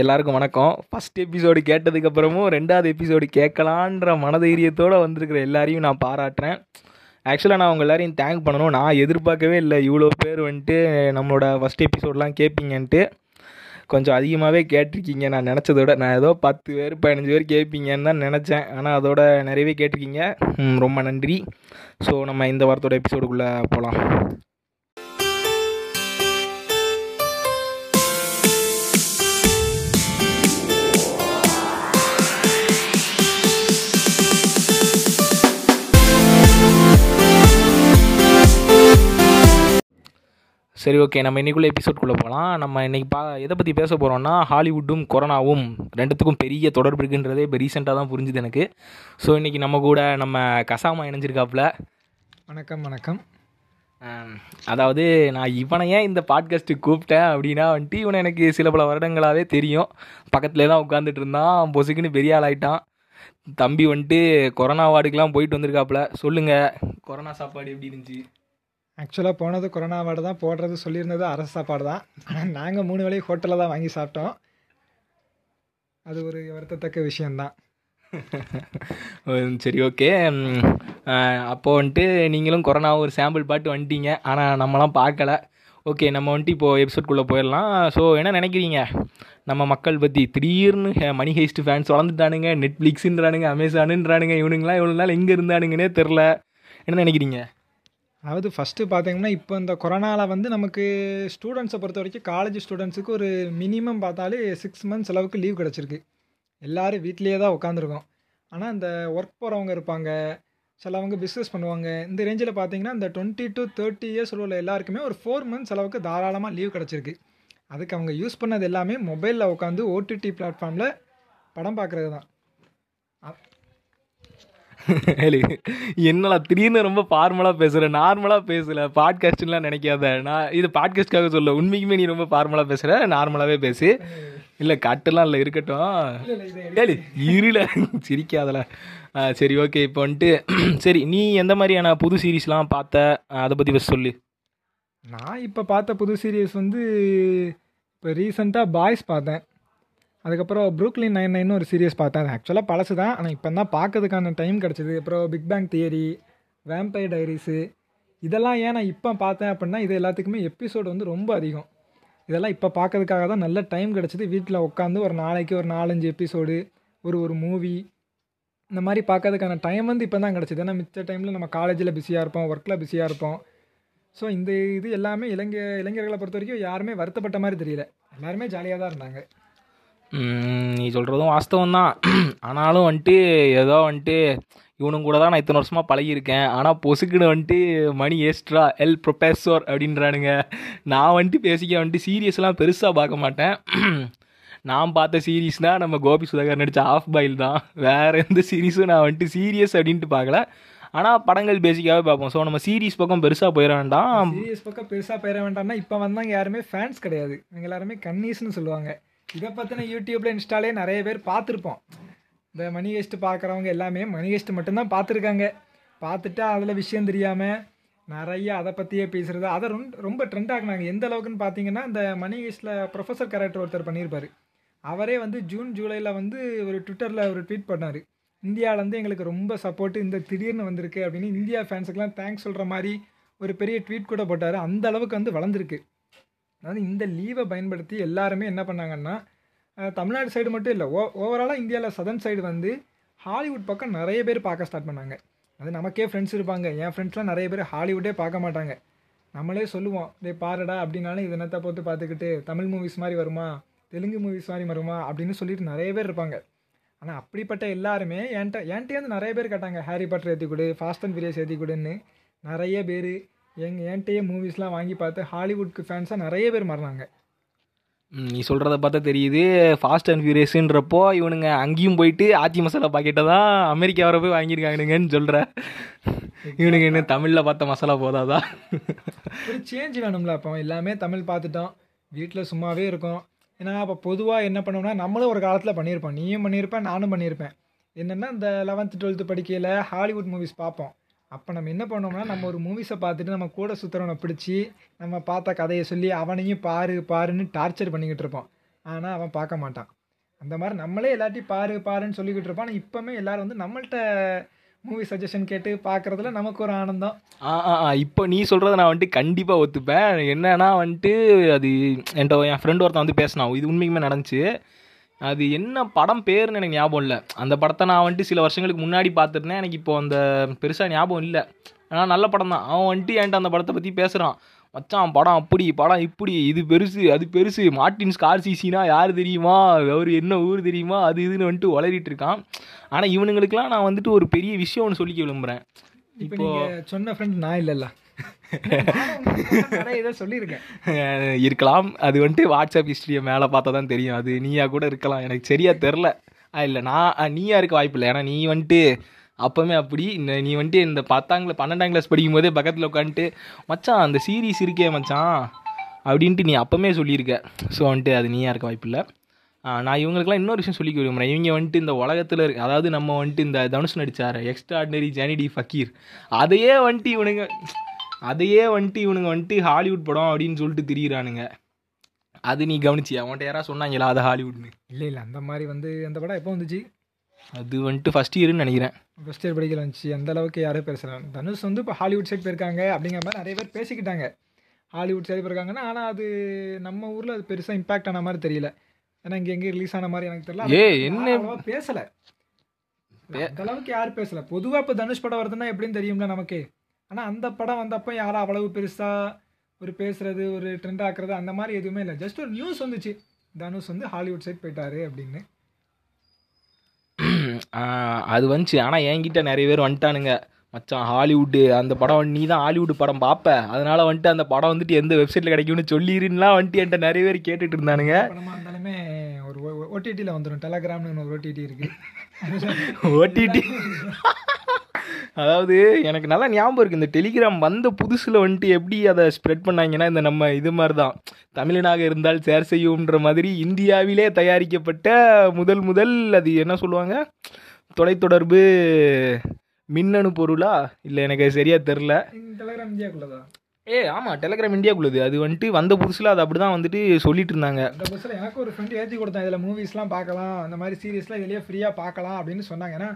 எல்லாருக்கும் வணக்கம். First episode கேட்டதுக்கப்புறமும் ரெண்டாவது எபிசோடு கேட்கலான்ற மனதைரியத்தோடு வந்திருக்கிற எல்லாரையும் நான் பாராட்டுறேன். ஆக்சுவலாக நான் உங்கள் எல்லாரையும் தேங்க் பண்ணணும். நான் எதிர்பார்க்கவே இல்லை. இவ்வளோ பேர் வந்துட்டு நம்மளோட ஃபஸ்ட் எபிசோட்லாம் கேட்பீங்கன்ட்டு கொஞ்சம் அதிகமாகவே கேட்டிருக்கீங்க நான் நினச்சத விட நான் ஏதோ பத்து பேர் பதினஞ்சு பேர் கேட்பீங்கன்னு தான் நினச்சேன். ஆனால் அதோட நிறையவே கேட்டிருக்கீங்க. ரொம்ப நன்றி. ஸோ நம்ம இந்த வாரத்தோட எபிசோடுக்குள்ளே போகலாம் சரி ஓகே நம்ம இன்னைக்குள்ள எபிசோட்குள்ளே போகலாம் நம்ம இன்னைக்கு பா எதை பற்றி பேச போகிறோம்னா ஹாலிவுட்டும் கொரோனாவும் ரெண்டுத்துக்கும் பெரிய தொடர்பு இருக்குன்றதே இப்போ ரீசெண்டாக தான் புரிஞ்சுது எனக்கு. ஸோ இன்றைக்கி நம்ம கூட நம்ம கசாமா இணைஞ்சிருக்காப்புல. வணக்கம் வணக்கம். அதாவது நான் இவனை ஏன் இந்த பாட்காஸ்ட்டுக்கு கூப்பிட்டேன் அப்படின்னா வந்துட்டு இவனை எனக்கு சில பல வருடங்களாகவே தெரியும். பக்கத்துலேயே தான் உட்காந்துட்டு இருந்தான். பொசுக்குன்னு பெரிய ஆள் ஆயிட்டான். தம்பி வந்துட்டு கொரோனா வார்டுக்கெலாம் போயிட்டு வந்திருக்காப்புல. சொல்லுங்கள் கொரோனா சாப்பாடு எப்படி இருந்துச்சு? ஆக்சுவலாக போனது கொரோனா வார்டு தான் போடுறது சொல்லியிருந்தது அரசு சாப்பாடு தான். ஆனால் நாங்கள் மூணு வேளையும் ஹோட்டலில் தான் வாங்கி சாப்பிட்டோம். அது ஒரு வருத்தத்தக்க விஷயந்தான் சரி ஓகே அப்போது வந்துட்டு நீங்களும் கொரோனா ஒரு சாம்பிள் பாட்டு வந்துட்டீங்க. ஆனால் நம்மலாம் பார்க்கல. ஓகே நம்ம வந்துட்டு இப்போது எபிசோட்குள்ளே போயிடலாம். ஸோ என்ன நினைக்கிறீங்க? நம்ம மக்கள் பற்றி திடீர்னு மணி ஹெய்ஸ்ட் ஃபேன்ஸ் வளர்ந்துட்டானுங்க நெட்ஃப்ளிக்ஸுன்றானுங்க அமேசானுன்றானுங்க இவனுங்களாம் இவ்வளோ நாள் எங்கே இருந்தானுங்கன்னே தெரில. என்ன நினைக்கிறீங்க? அதாவது ஃபஸ்ட்டு பார்த்தீங்கன்னா இப்போ இந்த கொரோனாவில் வந்து நமக்கு ஸ்டூடெண்ட்ஸை பொறுத்த வரைக்கும் காலேஜ் ஸ்டூடெண்ட்ஸுக்கு ஒரு மினிமம் பார்த்தாலே சிக்ஸ் மந்த்ஸ் அளவுக்கு லீவ் கிடச்சிருக்கு. எல்லோரும் வீட்லேயே தான் உட்காந்துருக்கோம் ஆனால் இந்த ஒர்க் போகிறவங்க இருப்பாங்க. சிலவங்க பிஸ்னஸ் பண்ணுவாங்க. இந்த ரேஞ்சில் பார்த்தீங்கன்னா இந்த டுவெண்ட்டி டு தேர்ட்டி இயர்ஸ் உள்ள எல்லாருக்குமே ஒரு ஃபோர் மந்த்ஸ் அளவுக்கு தாராளமாக லீவ் கிடச்சிருக்கு. அதுக்கு அவங்க யூஸ் பண்ணது எல்லாமே மொபைலில் உட்காந்து ஓடிடி பிளாட்ஃபார்மில் படம் பார்க்குறது தான் என்னடா திடீர்னு ரொம்ப ஃபார்மலாக பேசுகிற நார்மலாக பேசல பாட்காஸ்ட்லாம் நினைக்காத. நான் இது பாட்காஸ்ட்காக சொல்ல உண்மைக்குமே நீ ரொம்ப ஃபார்மலாக பேசுகிற நார்மலாகவே பேசு. இல்லை கட்டெல்லாம் இல்லை இருக்கட்டும். ஏலு இருல சிரிக்காதல ஆ, சரி ஓகே இப்போ வந்துட்டு சரி நீ எந்த மாதிரியான புது சீரீஸ்லாம் பார்த்த? அதை பற்றி ஃபஸ்ட் சொல்லு. நான் இப்போ பார்த்த புது சீரியஸ் வந்து இப்போ ரீசெண்டாக பாய்ஸ் பார்த்தேன். அதுக்கப்புறம் ப்ரூக்லின் நைன் நைன் ஒரு சீரியஸ் பார்த்தேன். அது ஆக்சுவலாக பழசு தான் ஆனால் இப்போ தான் பார்க்கறதுக்கான டைம் கிடச்சிது. அப்புறம் big bang theory vampire diaries இதெல்லாம் ஏன் நான் இப்போ பார்த்தேன் அப்படின்னா இது எல்லாத்துக்குமே எபிசோடு வந்து ரொம்ப அதிகம். இதெல்லாம் இப்போ பார்க்கறதுக்காக தான் நல்ல டைம் கிடச்சிது. வீட்டில் உட்காந்து ஒரு நாளைக்கு ஒரு நாலஞ்சு எபிசோடு ஒரு ஒரு மூவி இந்த மாதிரி பார்க்கறதுக்கான டைம் வந்து இப்போ தான் கிடச்சிது. ஏன்னா மிச்ச டைமில் நம்ம காலேஜில் பிஸியாக இருப்போம் ஒர்க்கில் பிஸியாக இருப்போம். ஸோ இந்த இது எல்லாமே இளைஞ இளைஞர்களை பொறுத்த வரைக்கும் யாருமே வருத்தப்பட்ட மாதிரி தெரியல. எல்லாருமே ஜாலியாக தான் இருந்தாங்க. நீ சொல்கிறதும் வாஸ்தவம் தான் ஆனாலும் வந்துட்டு ஏதோ வந்துட்டு இவனுங்க கூட தான் நான் இத்தனை வருஷமாக பழகியிருக்கேன். ஆனால் பொசுக்குன்னு வந்துட்டு மணி ஏஸ்ட்ரா எல் ப்ரொபேசோர் அப்படின்றானுங்க. நான் வந்துட்டு பேசிக்க வந்துட்டு சீரியஸ்லாம் பெருசாக பார்க்க மாட்டேன். நான் பார்த்த சீரீஸ்னால் நம்ம கோபி சுதாகர் நடித்த ஆஃப் பாயில் தான். வேறு எந்த சீரீஸும் நான் வந்துட்டு சீரியஸ் அப்படின்ட்டு பார்க்கல. ஆனால் படங்கள் பேசிக்காகவே பார்ப்போம். ஸோ நம்ம சீரீஸ் பக்கம் பெருசாக போயிட வேண்டாம். சீரியஸ் பக்கம் பெருசாக போயிட வேண்டாம்னா இப்போ வந்தாங்க யாருமே ஃபேன்ஸ் கிடையாது. இவங்க எல்லாருமே கன்னீஸ்னு சொல்லுவாங்க. இதை பற்றின யூடியூப்பில் இன்ஸ்டாலே நிறைய பேர் பார்த்துருப்போம். இந்த மணி ஹெஸ்ட் பார்க்குறவங்க எல்லாமே மணி ஹெஸ்ட் மட்டும்தான் பார்த்துருக்காங்க. பார்த்துட்டா அதில் விஷயம் தெரியாமல் நிறைய அதை பற்றியே பேசுகிறது அதை ரொம்ப ரொம்ப ட்ரெண்ட் ஆகினாங்க எந்த அளவுக்குன்னு பார்த்தீங்கன்னா இந்த மணி ஹெஸ்ட்டில் ப்ரொஃபஸர் கேரக்டர் ஒருத்தர் பண்ணியிருப்பார். அவரே வந்து ஜூன் ஜூலையில் வந்து ஒரு ட்விட்டரில் ஒரு ட்வீட் பண்ணார். இந்தியாவிலேருந்து எங்களுக்கு ரொம்ப சப்போர்ட்டு இந்த திடீர்னு வந்திருக்கு அப்படின்னு இந்தியா ஃபேன்ஸுக்கெலாம் தேங்க்ஸ் சொல்கிற மாதிரி ஒரு பெரிய ட்வீட் கூட போட்டார். அந்த அளவுக்கு வந்து வளர்ந்துருக்கு. அதாவது இந்த லீவை பயன்படுத்தி எல்லாருமே என்ன பண்ணாங்கன்னா தமிழ்நாடு சைடு மட்டும் இல்லை ஓ ஓவராலாக இந்தியாவில் சதன் சைடு வந்து ஹாலிவுட் பக்கம் நிறைய பேர் பார்க்க ஸ்டார்ட் பண்ணாங்க. அது நமக்கே ஃப்ரெண்ட்ஸ் இருப்பாங்க. என் ஃப்ரெண்ட்ஸ்லாம் நிறைய பேர் ஹாலிவுட்டே பார்க்க மாட்டாங்க. நம்மளே சொல்லுவோம் டே பாருடா அப்படின்னாலும் இது என்னத்தை போட்டு பார்த்துக்கிட்டு தமிழ் மூவிஸ் மாதிரி வருமா? தெலுங்கு மூவிஸ் மாதிரி வருமா? அப்படின்னு சொல்லிட்டு நிறைய பேர் இருப்பாங்க. ஆனால் அப்படிப்பட்ட எல்லாருமே என்கிட்ட என்கிட்டயே வந்து நிறைய பேர் கேட்டாங்க ஹாரி பாட்டர் ஏற்றி கொடு ஃபாஸ்ட் அண்ட் ஃபிரியஸ் ஏற்றி கொடுன்னு. நிறைய பேர் எங்கள் என்கிட்டயே மூவிஸ்லாம் வாங்கி பார்த்து ஹாலிவுட்க்கு ஃபேன்ஸாக நிறைய பேர் மாறினாங்க. நீ சொல்கிறத பார்த்தா தெரியுது. ஃபாஸ்ட் அண்ட் ஃபியூரியஸ்ன்றப்போ இவனுங்க அங்கேயும் போயிட்டு ஆச்சி மசாலா பாக்கெட்டை தான் அமெரிக்கா வர போய் வாங்கியிருக்கானுங்கன்னு சொல்கிற இவனுங்க என்ன தமிழில் பார்த்த மசாலா போதாதா? ஒரு சேஞ்ச் வேணும்ல அப்போ. எல்லாமே தமிழ் பார்த்துட்டோம். வீட்டில் சும்மாவே இருக்கோம். ஏன்னா அப்போ பொதுவாக என்ன பண்ணுவோம்னா நம்மளும் ஒரு காலத்தில் பண்ணியிருப்போம். நீயும் பண்ணியிருப்பேன் நானும் பண்ணியிருப்பேன். என்னென்னா இந்த லெவன்த்து டுவெல்த்து படிக்கையில் ஹாலிவுட் மூவிஸ் பார்ப்போம். அப்போ நம்ம என்ன பண்ணோம்னா நம்ம ஒரு மூவிஸை பார்த்துட்டு நம்ம கூட சுற்றுறவனை பிடிச்சி நம்ம பார்த்த கதையை சொல்லி அவனையும் பாரு பாருன்னு டார்ச்சர் பண்ணிக்கிட்டு இருப்போம். ஆனால் அவன் பார்க்க மாட்டான். அந்த மாதிரி நம்மளே எல்லாத்தையும் பாரு பாருன்னு சொல்லிக்கிட்டு இருப்போம். ஆனால் இப்போமே எல்லோரும் வந்து நம்மள்ட்ட மூவி சஜஷன் கேட்டு பார்க்குறதுல நமக்கு ஒரு ஆனந்தம். ஆ ஆ ஆ, இப்போ நீ சொல்கிறத நான் வந்துட்டு கண்டிப்பாக ஒத்துப்பேன். என்னன்னா வந்துட்டு அது என்கிட்ட என் ஃப்ரெண்ட் ஒருத்தன் வந்து பேசினான். இது உண்மைக்குமே நடந்துச்சு. அது என்ன படம் பேருன்னு எனக்கு ஞாபகம் இல்லை. அந்த படத்தை நான் வந்துட்டு சில வருஷங்களுக்கு முன்னாடி பார்த்துருந்தேன். எனக்கு இப்போ அந்த பெருசாக ஞாபகம் இல்லை. ஆனால் நல்ல படம் தான். அவன் வந்துட்டு என்கிட்ட அந்த படத்தை பற்றி பேசுகிறான் மச்சான் படம் அப்படி படம் இப்படி இது பெருசு அது பெருசு. மார்ட்டின் ஸ்கார்சிசினா யார் தெரியுமா? அவர் என்ன ஊர் தெரியுமா? அது இதுன்னு வந்துட்டு உளறிட்டு இருக்கான். ஆனால் இவனுங்களுக்குலாம் நான் வந்துட்டு ஒரு பெரிய விஷயம் ஒன்று சொல்லிக்க விரும்புகிறேன் இப்போ சொன்ன ஃப்ரெண்ட் நான் இல்லைல்ல. சொல்லியிருக்கேன் இருக்கலாம். அது வந்துட்டு வாட்ஸ்அப் ஹிஸ்ட்ரியை மேலே பார்த்தா தான் தெரியும். அது நீயா கூட இருக்கலாம். எனக்கு சரியா தெரில இல்லை நான் நீயா இருக்க வாய்ப்பு இல்லை. ஏன்னா நீ வந்துட்டு அப்போவுமே அப்படி. இந்த நீ வந்துட்டு இந்த பத்தாம் பன்னெண்டாம் கிளாஸ் படிக்கும் போதே பக்கத்தில் உட்காந்துட்டு மச்சான் அந்த சீரீஸ் இருக்கே மச்சான் அப்படின்ட்டு நீ அப்பவுமே சொல்லியிருக்க. ஸோ வந்துட்டு அது நீயா இருக்க வாய்ப்பு இல்லை. நான் இவங்களுக்குலாம் இன்னொரு விஷயம் சொல்லிக்க விரும்புகிறேன் இவங்க வந்துட்டு இந்த உலகத்தில் இருக்கு அதாவது நம்ம வந்துட்டு இந்த தனுஷ் நடிச்சார் எக்ஸ்ட்ராடினரி ஜெனிடி ஃபக்கீர் அதையே வந்துட்டு இவனுங்க அதையே வந்துட்டு இவனுங்க வந்துட்டு ஹாலிவுட் படம் அப்படின்னு சொல்லிட்டு திரியிறானுங்க. அது நீ கவனிச்சியா? உன்ட்ட யாராவது சொன்னாங்களா அது ஹாலிவுட்னு? இல்லை இல்லை. அந்த மாதிரி வந்து அந்த படம் எப்போ வந்துச்சு? அது வந்துட்டு ஃபஸ்ட் இயர்னு நினைக்கிறேன். ஃபஸ்ட் இயர் படிக்கல வந்துச்சு. அந்த அளவுக்கு யாரும் பேசுகிறாங்க தனுஷ் வந்து இப்போ ஹாலிவுட் சைடு போயிருக்காங்க அப்படிங்கிற மாதிரி நிறைய பேர் பேசிக்கிட்டாங்க. ஹாலிவுட் சைடு போயிருக்காங்கன்னா ஆனால் அது நம்ம ஊரில் அது பெருசாக இம்பாக்ட் ஆன மாதிரி தெரியல. ஏன்னா இங்கே எங்கேயும் ரிலீஸ் ஆன மாதிரி எனக்கு தெரியல. அது என்ன- பேசல. அந்த அளவுக்கு யாரும் பேசல. பொதுவாக இப்போ தனுஷ் படம் வருதுன்னா எப்படின்னு தெரியும்ல நமக்கு. ஆனால் அந்த படம் வந்தப்போ யாரும் அவ்வளவு பெருசாக ஒரு பேசுறது ஒரு ட்ரெண்ட் ஆக்குறது அந்த மாதிரி எதுவுமே இல்லை. ஜஸ்ட் ஒரு நியூஸ் வந்துச்சு. தனுஷ் வந்து ஹாலிவுட் சைட் போயிட்டாரு அப்படின்னு. அது வந்துச்சு. ஆனால் என்கிட்ட நிறைய பேர் வந்துட்டானுங்க. மச்சான் ஹாலிவுட்டு அந்த படம் நீ தான் ஹாலிவுட் படம் பார்ப்ப அதனால வந்துட்டு அந்த படம் வந்துட்டு எந்த வெப்சைட்டில் கிடைக்கும்னு சொல்லிருந்துலாம் வந்துட்டு என்கிட்ட நிறைய பேர் கேட்டுட்டு இருந்தானுங்க. இருந்தாலுமே ஒரு ஓடிடியில் வந்துடும் டெலகிராம்னு ஒரு ஓடிடி இருக்கு. ஓடிடி அதாவது எனக்கு நல்லா ஞாபகம் இருக்குது இந்த டெலிகிராம் வந்த புதுசில் வந்துட்டு எப்படி அதை ஸ்ப்ரெட் பண்ணாங்கன்னா இந்த நம்ம இது மாதிரி தான் தமிழனாக இருந்தால் சேர் செய்யும்ன்ற மாதிரி இந்தியாவிலே தயாரிக்கப்பட்ட முதல் முதல் அது என்ன சொல்லுவாங்க? தொலைத்தொடர்பு மின்னணு பொருளா? இல்லை எனக்கு அது சரியா தெரில டெலகிராம் இந்தியாக்குள்ளதா? ஏ ஆமாம் டெலிகிராம் இந்தியாக்குள்ளது. அது வந்துட்டு வந்த புதுசில் அது அப்படி தான் வந்துட்டு சொல்லிட்டு இருந்தாங்க. அந்த பஸ்ஸில் எனக்கு ஒரு ஃப்ரெண்ட் ஏற்றி கொடுத்தேன் இதில் மூவிஸ்லாம் பார்க்கலாம் அந்த மாதிரி சீரிஸ்லாம் இதுலேயே ஃப்ரீயாக பார்க்கலாம் அப்படின்னு சொன்னாங்க. ஏன்னா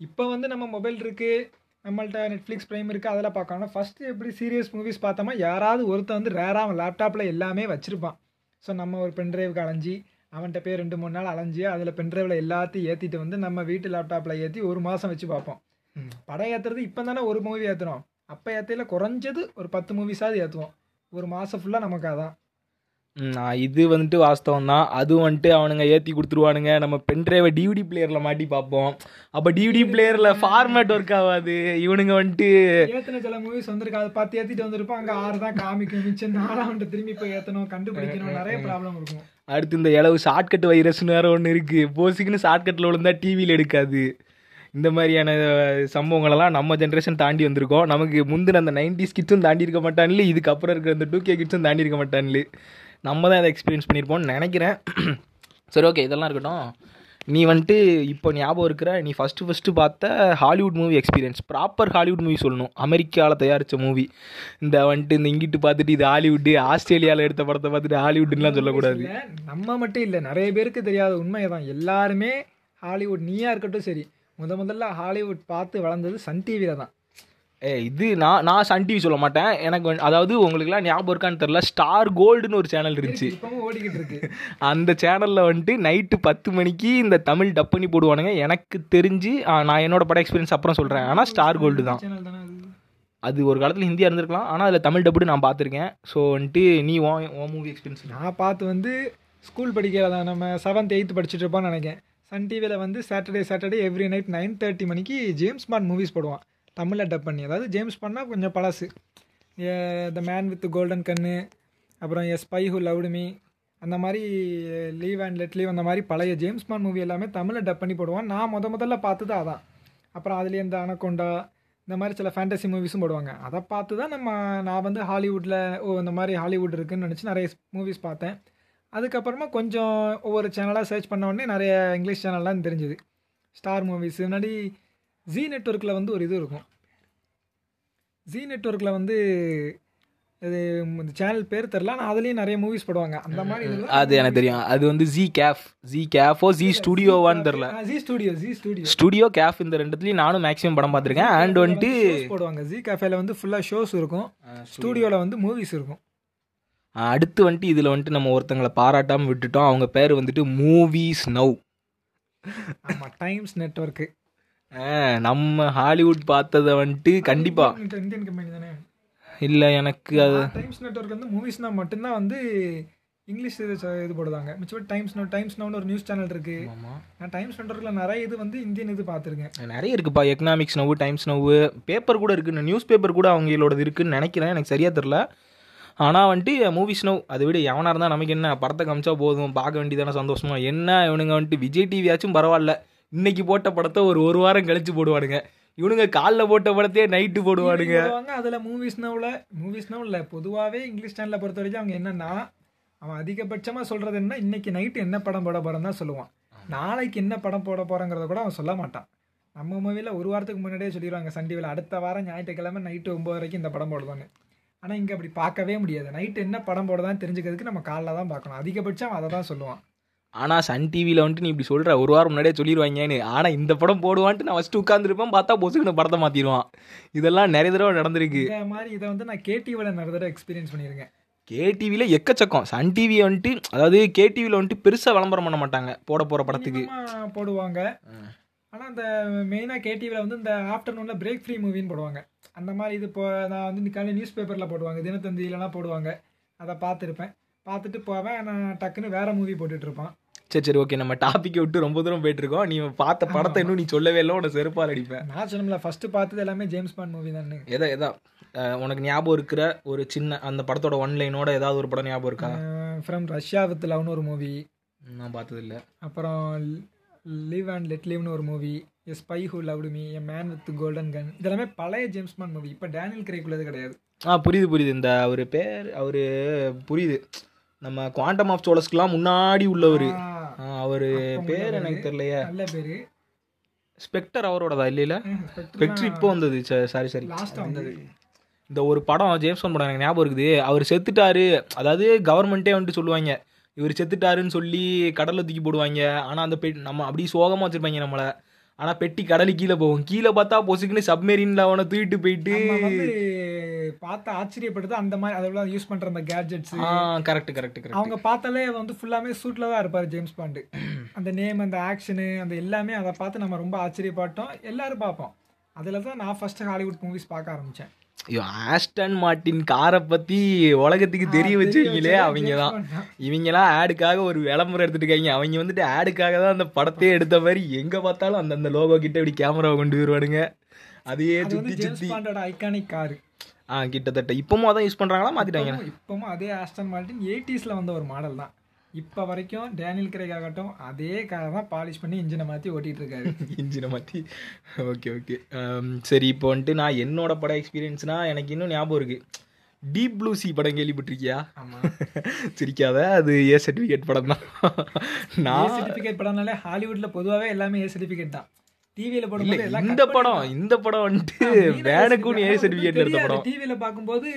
இப்போ வந்து நம்ம மொபைல் இருக்குது நம்மள்ட்ட நெட்ஃப்ளிக்ஸ் ப்ரைம் இருக்குது அதெல்லாம் பார்க்கணும். ஃபஸ்ட்டு எப்படி சீரியஸ் மூவிஸ் பார்த்தோமா யாராவது ஒருத்தன் வந்து ரேராக அவன் லேப்டாப்பில் எல்லாமே வச்சுருப்பான். ஸோ நம்ம ஒரு பென்ட்ரைவுக்கு அலைஞ்சி அவன்கிட்ட போய் ரெண்டு மூணு நாள் அலைஞ்சி அதில் பென்ட்ரைவில் எல்லாத்தையும் ஏற்றிட்டு வந்து நம்ம வீட்டு லேப்டாப்பில் ஏற்றி ஒரு மாதம் வச்சு பார்ப்போம். படம் ஏற்றுறது இப்போ தானே ஒரு மூவி ஏற்றுறோம் அப்போ ஏற்றையில் குறைஞ்சது ஒரு பத்து மூவிஸாவது ஏற்றுவோம் ஒரு மாதம் ஃபுல்லாக நமக்கு அதான். இது வந்துட்டு வாஸ்தவம் தான் அதுவும் வந்துட்டு அவனுங்க ஏற்றி கொடுத்துருவானுங்க. நம்ம பென்ட்ரைவை டிவிடி பிளேயரில் மாட்டி பார்ப்போம் அப்போ டிவிடி பிளேயரில் ஃபார்மேட் ஒர்க் ஆகாது. இவனுங்க வந்துட்டு ஏத்தின சில மூவிஸ் வந்திருக்கு. அதை பார்த்து ஏத்திட்டு வந்திருப்போம் அங்க ஆறு தான் காமிக்கும். மிச்சம் நாலாண்டு திரும்பி போய் ஏத்தணும். கண்டுபிடிக்கணும். நிறைய ப்ராப்ளம் இருக்கும். அடுத்து இந்த இளவு ஷார்ட்கட் வைரஸ்னு வேறு ஒன்று இருக்குது போசிக்குன்னு ஷார்ட்கட்டில் விழுந்தா டிவியில் எடுக்காது. இந்த மாதிரியான சம்பவங்களெல்லாம் நம்ம ஜென்ரேஷன் தாண்டி வந்திருக்கோம். நமக்கு முந்தின அந்த நைன்டிஸ் கிட்ஸும் தாண்டி இருக்க மாட்டான்ல இதுக்கப்புறம் இருக்கிற அந்த டூ கே கிட்ஸும் தாண்டி இருக்க மாட்டான்ல நம்ம தான் இதை எக்ஸ்பீரியன்ஸ் பண்ணியிருப்போம்னு நினைக்கிறேன். சரி ஓகே இதெல்லாம் இருக்கட்டும். நீ வந்துட்டு இப்போ ஞாபகம் இருக்கிற நீ ஃபஸ்ட்டு ஃபஸ்ட்டு பார்த்த Hollywood movie experience proper Hollywood movie சொல்லணும். அமெரிக்காவில் தயாரித்த மூவி இந்த வந்துட்டு இந்த இங்கிட்டு பார்த்துட்டு இது ஹாலிவுட்டு ஆஸ்திரேலியாவில் எடுத்த படத்தை பார்த்துட்டு ஹாலிவுட்லாம் சொல்லக்கூடாது. நம்ம மட்டும் இல்லை நிறைய பேருக்கு தெரியாத உண்மை தான். எல்லாருமே ஹாலிவுட் நீயாக இருக்கட்டும் சரி. முத முதல்ல ஹாலிவுட் பார்த்து வளர்ந்தது சன் டிவியில தான். ஏ இது நான் நான் சன் டிவி சொல்ல மாட்டேன். எனக்கு அதாவது உங்களுக்குலாம் ஞாபகம் இருக்கான்னு தெரில ஸ்டார் கோல்டுன்னு ஒரு சேனல் இருந்துச்சு. ஓடிக்கிட்டு இருக்கு. அந்த சேனலில் வந்துட்டு நைட்டு பத்து மணிக்கு இந்த தமிழ் டப் பண்ணி போடுவானுங்க. எனக்கு தெரிஞ்சு நான் என்னோட பட எக்ஸ்பீரியன்ஸ் அப்புறம் சொல்கிறேன் ஆனால் ஸ்டார் கோல்டு தான். அது? ஒரு காலத்தில் ஹிந்தியாக இருந்திருக்கலாம். ஆனால் அதில் தமிழ் டப்புடு நான் பார்த்துருக்கேன். ஸோ வந்துட்டு நீ ஓ ஓ மூவி எக்ஸ்பீரியன்ஸ் நான் பார்த்து வந்து ஸ்கூல் படிக்கிறதா நம்ம செவன்த் எயித்து படிச்சுட்டு இருப்போம்னு நினைக்கிறேன். சன் டிவியில் வந்து Saturday Saturday every night nine thirty மணிக்கு ஜேம்ஸ் பாண்ட் மூவிஸ் போடுவான். தமிழில் டப் பண்ணி அதாவது ஜேம்ஸ் பண்ணால் கொஞ்சம் பழசு. The man with golden gun அப்புறம் எஸ் ஸ்பை ஹூ லவ்டு மீ அந்த மாதிரி லீவ் அண்ட் லெட் லீவ் அந்த மாதிரி பழைய ஜேம்ஸ் பாண்ட் மூவி எல்லாமே தமிழில் டப் பண்ணி போடுவான். நான் முத முதல்ல பார்த்தது அதான். அப்புறம் அதுலேயே இந்த அனகொண்டா இந்த மாதிரி சில ஃபேண்டசி மூவிஸும் போடுவாங்க. அதை பார்த்து தான் நம்ம நான் வந்து ஹாலிவுட்டில் ஓ இந்த மாதிரி ஹாலிவுட் இருக்குதுன்னு நினச்சி நிறைய மூவிஸ் பார்த்தேன். அதுக்கப்புறமா கொஞ்சம் ஒவ்வொரு சேனலாக சர்ச் பண்ண உடனே நிறைய இங்கிலீஷ் சேனல்லாம் தெரிஞ்சுது. ஸ்டார் மூவிஸ் முன்னாடி ஜி நெட்ஒர்க்கில் வந்து ஒரு இது இருக்கும். ஜி நெட்ஒர்க்கில் வந்து இது இந்த சேனல் பேர் தெரில ஆனால் அதுலேயும் நிறைய மூவிஸ் போடுவாங்க. அந்த மாதிரி அது எனக்கு தெரியும். அது வந்து ஜி கேஃப் ஜி கேஃபோ ஜி ஸ்டுடியோவான்னு தெரில G studio G studio studio cafe இந்த ரெண்டுத்துலையும் நானும் மேக்ஸிமம் படம் பார்த்துருக்கேன். அண்ட் வந்துட்டு போடுவாங்க. ஜி கேஃபேல வந்து ஃபுல்லாக ஷோஸ் இருக்கும். ஸ்டுடியோவில் வந்து மூவிஸ் இருக்கும். அடுத்து வந்துட்டு இதில் வந்துட்டு நம்ம ஒருத்தங்களை பாராட்டாமல் விட்டுட்டோம். அவங்க பேர் வந்துட்டு மூவிஸ் நவ் ஆமாம் டைம்ஸ் நெட்ஒர்க்கு நம்ம ஹாலிவுட் பார்த்ததை வந்துட்டு கண்டிப்பாக இந்தியன் கம்பெனி தானே? இல்லை எனக்கு அது டைம்ஸ் நெட்ஒர்க் வந்து மூவிஸ்னா மட்டும்தான் வந்து இங்கிலீஷ் இது இது போடுவாங்க. மிச்சப்படி டைம்ஸ் நோ டைம்ஸ் நோன்னு ஒரு நியூஸ் சேனல் இருக்கு. நான் டைம்ஸ் நெட்ஒர்க்கில் நிறைய இது வந்து இந்தியன் இது பார்த்துருக்கேன். நிறைய இருக்குப்பா. எக்கனாமிக்ஸ் நோவு டைம்ஸ் நோவு பேப்பர் கூட இருக்குது நியூஸ் பேப்பர் கூட அவங்களோடது இருக்குன்னு நினைக்கிறேன். எனக்கு சரியாக தெரில. ஆனால் வந்துட்டு மூவிஸ் நோவ் அதை விட எவனாக இருந்தால் நமக்கு என்ன படத்தை காமிச்சா போதும் பார்க்க வேண்டியதானே சந்தோஷமா? என்ன இவனுங்க வந்துட்டு விஜய் டிவியாச்சும் பரவாயில்ல. இன்னைக்கு போட்ட படத்தை ஒரு ஒரு வாரம் கழிச்சு போடுவானுங்க. இவனுங்க காலைல போட்ட படத்தையே நைட்டு போடுவானுங்க. போடுவாங்க அதில் மூவிஸ் நோவில் மூவிஸ் நோவில் பொதுவாகவே இங்கிலீஷ் சேனலை பொறுத்த வரைக்கும் அவங்க என்னன்னா அவன் அதிகபட்சமாக சொல்கிறது என்ன இன்னைக்கு நைட்டு என்ன படம் போட போகிறேன்னு தான் சொல்லுவான். நாளைக்கு என்ன படம் போட போகிறோங்கிறத கூட அவன் சொல்ல மாட்டான். நம்ம மூவியில் ஒரு வாரத்துக்கு முன்னாடியே சொல்லிடுவாங்க சன் டிவியில் அடுத்த வாரம் ஞாயிற்றுக்கிழமை நைட்டு ஒம்பது வரைக்கும் இந்த படம் போடுவான்னு. ஆனால் இங்கே அப்படி பார்க்கவே முடியாது. நைட்டு என்ன படம் போடுதான்னு தெரிஞ்சுக்கிறதுக்கு நம்ம காலைல தான் பார்க்கணும். அதிகபட்சம் அதை தான் சொல்லுவான். ஆனால் சன் டிவியில் வந்துட்டு நீ இப்படி சொல்கிற ஒரு வாரம் முன்னாடியே சொல்லிடுவாங்கன்னு ஆனால் இந்த படம் போடுவான்ட்டு நான் ஃபஸ்ட்டு உட்காந்துருப்பேன் பார்த்தா பொசுக்குன்னு படத்தை மாற்றிடுவான் இதெல்லாம் நிறைய தடவை நடந்திருக்கு. இந்த மாதிரி இதை வந்து நான் கேடிவியில் நிறைய தடவை எக்ஸ்பீரியன்ஸ் பண்ணியிருக்கேன். கேடிவியில் எக்கச்சக்கம். சன் டிவி வந்துட்டு அதாவது கேடிவியில் வந்துட்டு பெருசாக விளம்பரம் பண்ண மாட்டாங்க போட போகிற படத்துக்கு. போடுவாங்க. ஆனால் இந்த மெயினாக கேடிவியில் வந்து இந்த ஆஃப்டர்நூனில் பிரேக் ஃப்ரீ மூவின்னு போடுவாங்க. அந்த மாதிரி இது இப்போ நான் வந்து இந்த காலையில் நியூஸ் பேப்பரில் போடுவாங்க தினத்தந்தியிலலாம் போடுவாங்க. அதை பார்த்துருப்பேன். பார்த்துட்டு போவேன் நான் டக்குன்னு வேற மூவி போட்டுட்டு இருப்பான். சரி சரி ஓகே நம்ம டாப்பிக்கை விட்டு ரொம்ப தூரம் போயிட்டு இருக்கோம் நீ பார்த்த படத்தை இன்னும் நீ சொல்லவே இல்லை உன செருப்பால் அடிப்பேன். நான் சொன்னோம்ல ஃபர்ஸ்ட் பார்த்தது எல்லாமே ஜேம்ஸ் பாண்ட் மூவி தானே. எதா எதா உனக்கு ஞாபகம் இருக்கிற ஒரு சின்ன அந்த படத்தோட ஒன் லைனோட ஏதாவது ஒரு படம் ஞாபகம் இருக்கா? ஃப்ரம் ரஷ்யா வித் லவ்னு ஒரு மூவி நான் பார்த்தது இல்லை. அப்புறம் லிவ் அண்ட் லெட் லிவ்னு ஒரு movie a spy who loved me a man with golden gun இதெல்லாமே பழைய ஜேம்ஸ் பாண்ட் மூவி இப்போ டேனியல் கிரேக் உள்ளது கிடையாது. ஆ புரியுது புரியுது. இந்த அவர் பேர் அவர் புரியுது. நம்ம குவாண்டம் ஆஃப் சோலஸ்க்குலாம் முன்னாடி உள்ளவர். அவர் பேர். எனக்கு தெரியலையே. நல்ல பேரு. ஸ்பெக்டர் அவரோடதா இல்லையில? ஸ்பெக்டர் இப்போ வந்தது சாரி சாரி வந்தது. இந்த ஒரு படம் ஜேம்ஸ் பாண்ட் படம் எனக்கு ஞாபகம் இருக்குது. அவர் செத்துட்டாரு. அதாவது கவர்மெண்ட்டே வந்துட்டு சொல்லுவாங்க. இவர் செத்துட்டாருன்னு சொல்லி கடல்ல தூக்கி போடுவாங்க. ஆனால் அந்த நம்ம அப்படியே சோகமாக வச்சிருப்பாங்க நம்மளை. ஆனால் பெட்டி கடலுக்கு கீழே போகும். கீழே பார்த்தா பொசுக்குன்னு சப்மெரின்ல அவனை தூக்கிட்டு போயிட்டு பார்த்து ஆச்சரியப்படுது அந்த மாதிரி அதெல்லாம் யூஸ் பண்ற அந்த கேட்ஜெட்ஸ் கரெக்ட் கரெக்ட் கரெக்ட் அவங்க பார்த்தாலே வந்து ஃபுல்லாமே சூட்ல தான் இருப்பாரு ஜேம்ஸ் பாண்டு அந்த நேம் அந்த ஆக்ஷனு அந்த எல்லாமே அதை பார்த்து நம்ம ரொம்ப ஆச்சரியப்பட்டோம். எல்லாரும் பார்ப்போம். அதில் தான் நான் ஃபர்ஸ்ட் ஹாலிவுட் மூவிஸ் பார்க்க ஆரம்பிச்சேன். ஐயோ ஆஸ்டன் மார்ட்டின் காரை பற்றி உலகத்துக்கு தெரிய வச்சவங்களே அவங்க தான் இவங்கெல்லாம் ஆடுக்காக ஒரு விளம்பரம் இருக்காங்க. அவங்க வந்துட்டு ஆடுக்காக தான் அந்த படத்தையே எடுத்த மாதிரி எங்க பார்த்தாலும் அந்த அந்த லோகோ கிட்ட இப்படி கேமராவை கொண்டு வருவானுங்க. அதையே சுத்தி பாண்டோட ஐகானிக் கார் ஆ கிட்டத்தட்ட. இப்பவும் அதான் யூஸ் பண்றாங்களா? மாத்திட்டாங்க இப்பவும் அதே ஆஸ்டன் மார்டின் எயிட்டிஸ்ல வந்த ஒரு மாடல் தான். இப்போ வரைக்கும் டேனியல் கிரேக் ஆகட்டும் அதே காரை தான் பாலிஷ் பண்ணி இன்ஜினை மாற்றி ஓட்டிட்டு இருக்காரு இன்ஜினை மாற்றி ஓகே ஓகே. சரி இப்போ வந்துட்டு நான் என்னோட படம் எக்ஸ்பீரியன்ஸ்னா எனக்கு இன்னும் ஞாபகம் இருக்கு. டீப் ப்ளூ சி படம் கேள்விப்பட்டிருக்கியா? சிரிக்காத அது ஏ சர்டிஃபிகேட் படம் தான். நான் சர்டிஃபிகேட் படம்னாலே ஹாலிவுட்ல பொதுவாகவே எல்லாமே ஏ சர்டிஃபிகேட் தான். டிவியில எல்லாம் இந்த படம் இந்த படம் வந்துட்டு வேனுக்கும் ஏ சர்டிஃபிகேட் எடுத்த படம். டிவியில பார்க்கும்போது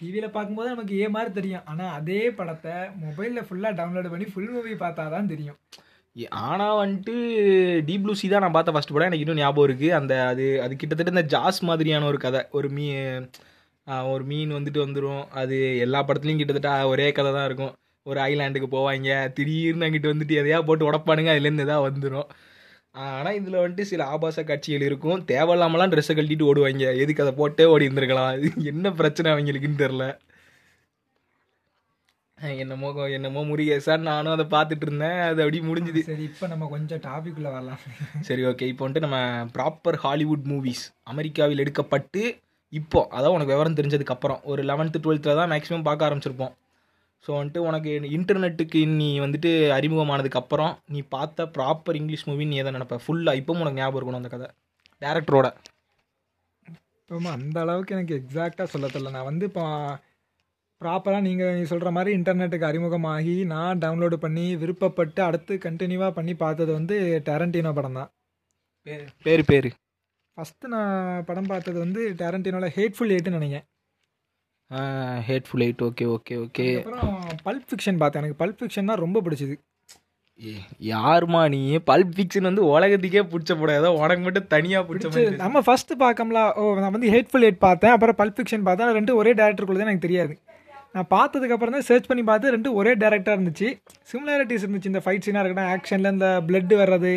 டிவியில் பார்க்கும்போது நமக்கு ஏ மாதிரி தெரியும். ஆனால் அதே படத்தை மொபைலில் ஃபுல்லாக டவுன்லோட் பண்ணி ஃபுல் மூவி பார்த்தா தான் தெரியும் ஆனால் வந்துட்டு டி ப்ளூ சி தான் நான் பார்த்த ஃபஸ்ட் படம். எனக்கு இன்னும் ஞாபகம் இருக்குது அந்த அது அது கிட்டத்தட்ட இந்த ஜாஸ் மாதிரியான ஒரு கதை. ஒரு மீ ஒரு மீன் வந்துட்டு வந்துடும் அது எல்லா படத்துலையும் கிட்டத்தட்ட ஒரே கதை தான் இருக்கும். ஒரு ஐலாண்டுக்கு போவாங்க. திடீர்னு அங்கிட்டு வந்துட்டு எதையா போட்டு உடப்பானுங்க. அதுலேருந்து எதாவது வந்துடும் ஆனால் இதில் வந்துட்டு சில ஆபாச காட்சிகள் இருக்கும். தேவையில்லாமலாம் ட்ரெஸ்ஸை கழட்டிட்டு ஓடுவாங்க. எதுக்கு அதை போட்டே ஓடி இருந்திருக்கலாம் என்ன பிரச்சனை அவங்களுக்குன்னு தெரில என்னமோ என்னமோ முருகேசான் நானும் அதை பார்த்துட்டு இருந்தேன். அது அப்படியே முடிஞ்சுது. சரி இப்போ நம்ம கொஞ்சம் டாபிக் உள்ள வரலாம். சரி ஓகே இப்போ வந்துட்டு நம்ம ப்ராப்பர் ஹாலிவுட் மூவிஸ் அமெரிக்காவில் எடுக்கப்பட்டு இப்போ அதான் உனக்கு விவரம் தெரிஞ்சதுக்கு அப்புறம். ஒரு லெவன்த்து டுவெல்த்தில் தான் மேக்ஸிமம் பார்க்க ஆரம்பிச்சிருப்போம். ஸோ வந்துட்டு உனக்கு இன்டர்நெட்டுக்கு நீ வந்துட்டு அறிமுகமானதுக்கு அப்புறம் நீ பார்த்த ப்ராப்பர் இங்கிலீஷ் மூவி நீ எதை நினைப்ப? ஃபுல்லாக இப்போவும் உனக்கு ஞாபகம் இருக்கணும் அந்த கதை. டேரக்டரோட இப்போ அந்த அளவுக்கு எனக்கு எக்ஸாக்டாக சொல்ல தெரியல. நான் வந்து இப்போ ப்ராப்பராக நீங்கள் நீ சொல்கிற மாதிரி இன்டர்நெட்டுக்கு அறிமுகமாகி நான் டவுன்லோடு பண்ணி விருப்பப்பட்டு அடுத்து கண்டினியூவாக பண்ணி பார்த்தது வந்து டேரண்டினோ படம் தான். பேர் பேர். ஃபஸ்ட்டு நான் படம் பார்த்தது வந்து டேரண்டினோட ஹேட்ஃபுல் எயிட்னு நினைக்கிறேன். Hateful eight okay okay okay அப்புறம் பல்ப் ஃபிக்ஷன் பார்த்தேன். எனக்கு பல்ப் ஃபிக்ஷன் தான் ரொம்ப பிடிச்சது. யாருமா நீ? பல்ப் ஃபிக்ஷன் வந்து உலகத்துக்கே பிடிச்ச படம். ஏதோ உனக்கு மட்டும் தனியாக பிடிச்ச நம்ம ஃபர்ஸ்ட் பார்க்கம்ல ஓ நான் வந்து ஹேட்ஃபுல் எயிட் பார்த்தேன். அப்புறம் பல்ப் ஃபிக்ஷன் பார்த்தேன். ரெண்டு ஒரே டேரக்டருக்குள்ள தான் எனக்கு தெரியாது. நான் பார்த்ததுக்கு அப்புறம் தான் சர்ச் பண்ணி பார்த்து ரெண்டு ஒரே டேரக்டராக இருந்துச்சு. சிமிலாரிட்டிஸ் இருந்துச்சு. இந்த ஃபைட் சீனாக இருக்கட்டும் ஆக்ஷனில் இந்த பிளட் வர்றது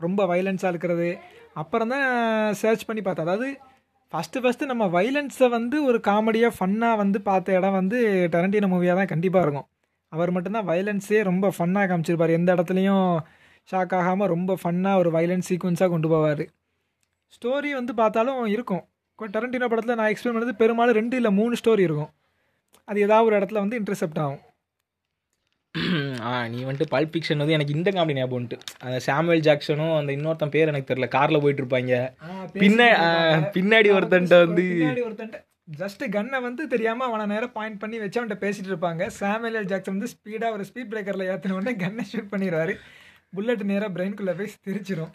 ரொம்ப வைலன்ஸாக இருக்கிறது. அப்புறம் தான் சர்ச் பண்ணி பார்த்தேன். அதாவது ஃபஸ்ட்டு ஃபஸ்ட்டு நம்ம வைலன்ஸை வந்து ஒரு காமெடியாக ஃபன்னாக வந்து பார்த்த இடம் வந்து டரண்டினோ மூவியாக தான் கண்டிப்பாக இருக்கும். அவர் மட்டும்தான் வைலன்ஸே ரொம்ப ஃபன்னாக காமிச்சிருப்பார். எந்த இடத்துலையும் ஷாக் ஆகாமல் ரொம்ப ஃபன்னாக ஒரு வைலன்ஸ் சீக்வன்ஸாக கொண்டு போவார். ஸ்டோரி வந்து பார்த்தாலும் இருக்கும். டரண்டினோ படத்தில் நான் எக்ஸ்பிளைன் பண்ணது பெரும்பாலும் ரெண்டு இல்லை மூணு ஸ்டோரி இருக்கும். அது ஏதாவது ஒரு இடத்துல வந்து இன்டர்செப்ட் ஆகும். நீ வந்துட்டு பல்ப் ஃபிக்ஷன் வந்து எனக்கு இந்த காமெடி ஞாபகம் வந்துட்டு. அந்த சாமுவேல் ஜாக்சனும் அந்த இன்னொருத்தன் பேர் எனக்கு தெரியல. காரில் போயிட்டு இருப்பாங்க பின்ன ஆ, பின்னாடி ஒருத்தன்ட்ட வந்து ஜஸ்ட் கன்னை வந்து தெரியாம அவனை நேரம் பாயிண்ட் பண்ணி வச்சு அவன்கிட்ட பேசிட்டு இருப்பாங்க. சாமுவேல் ஜாக்சன் வந்து ஸ்பீடா ஒரு ஸ்பீட் பிரேக்கர்ல ஏத்தின உடனே கன்னை ஷூட் பண்ணிடுவாரு. புல்லட் நேரா பிரெயின்குள்ள போய் தெரிச்சிரும்.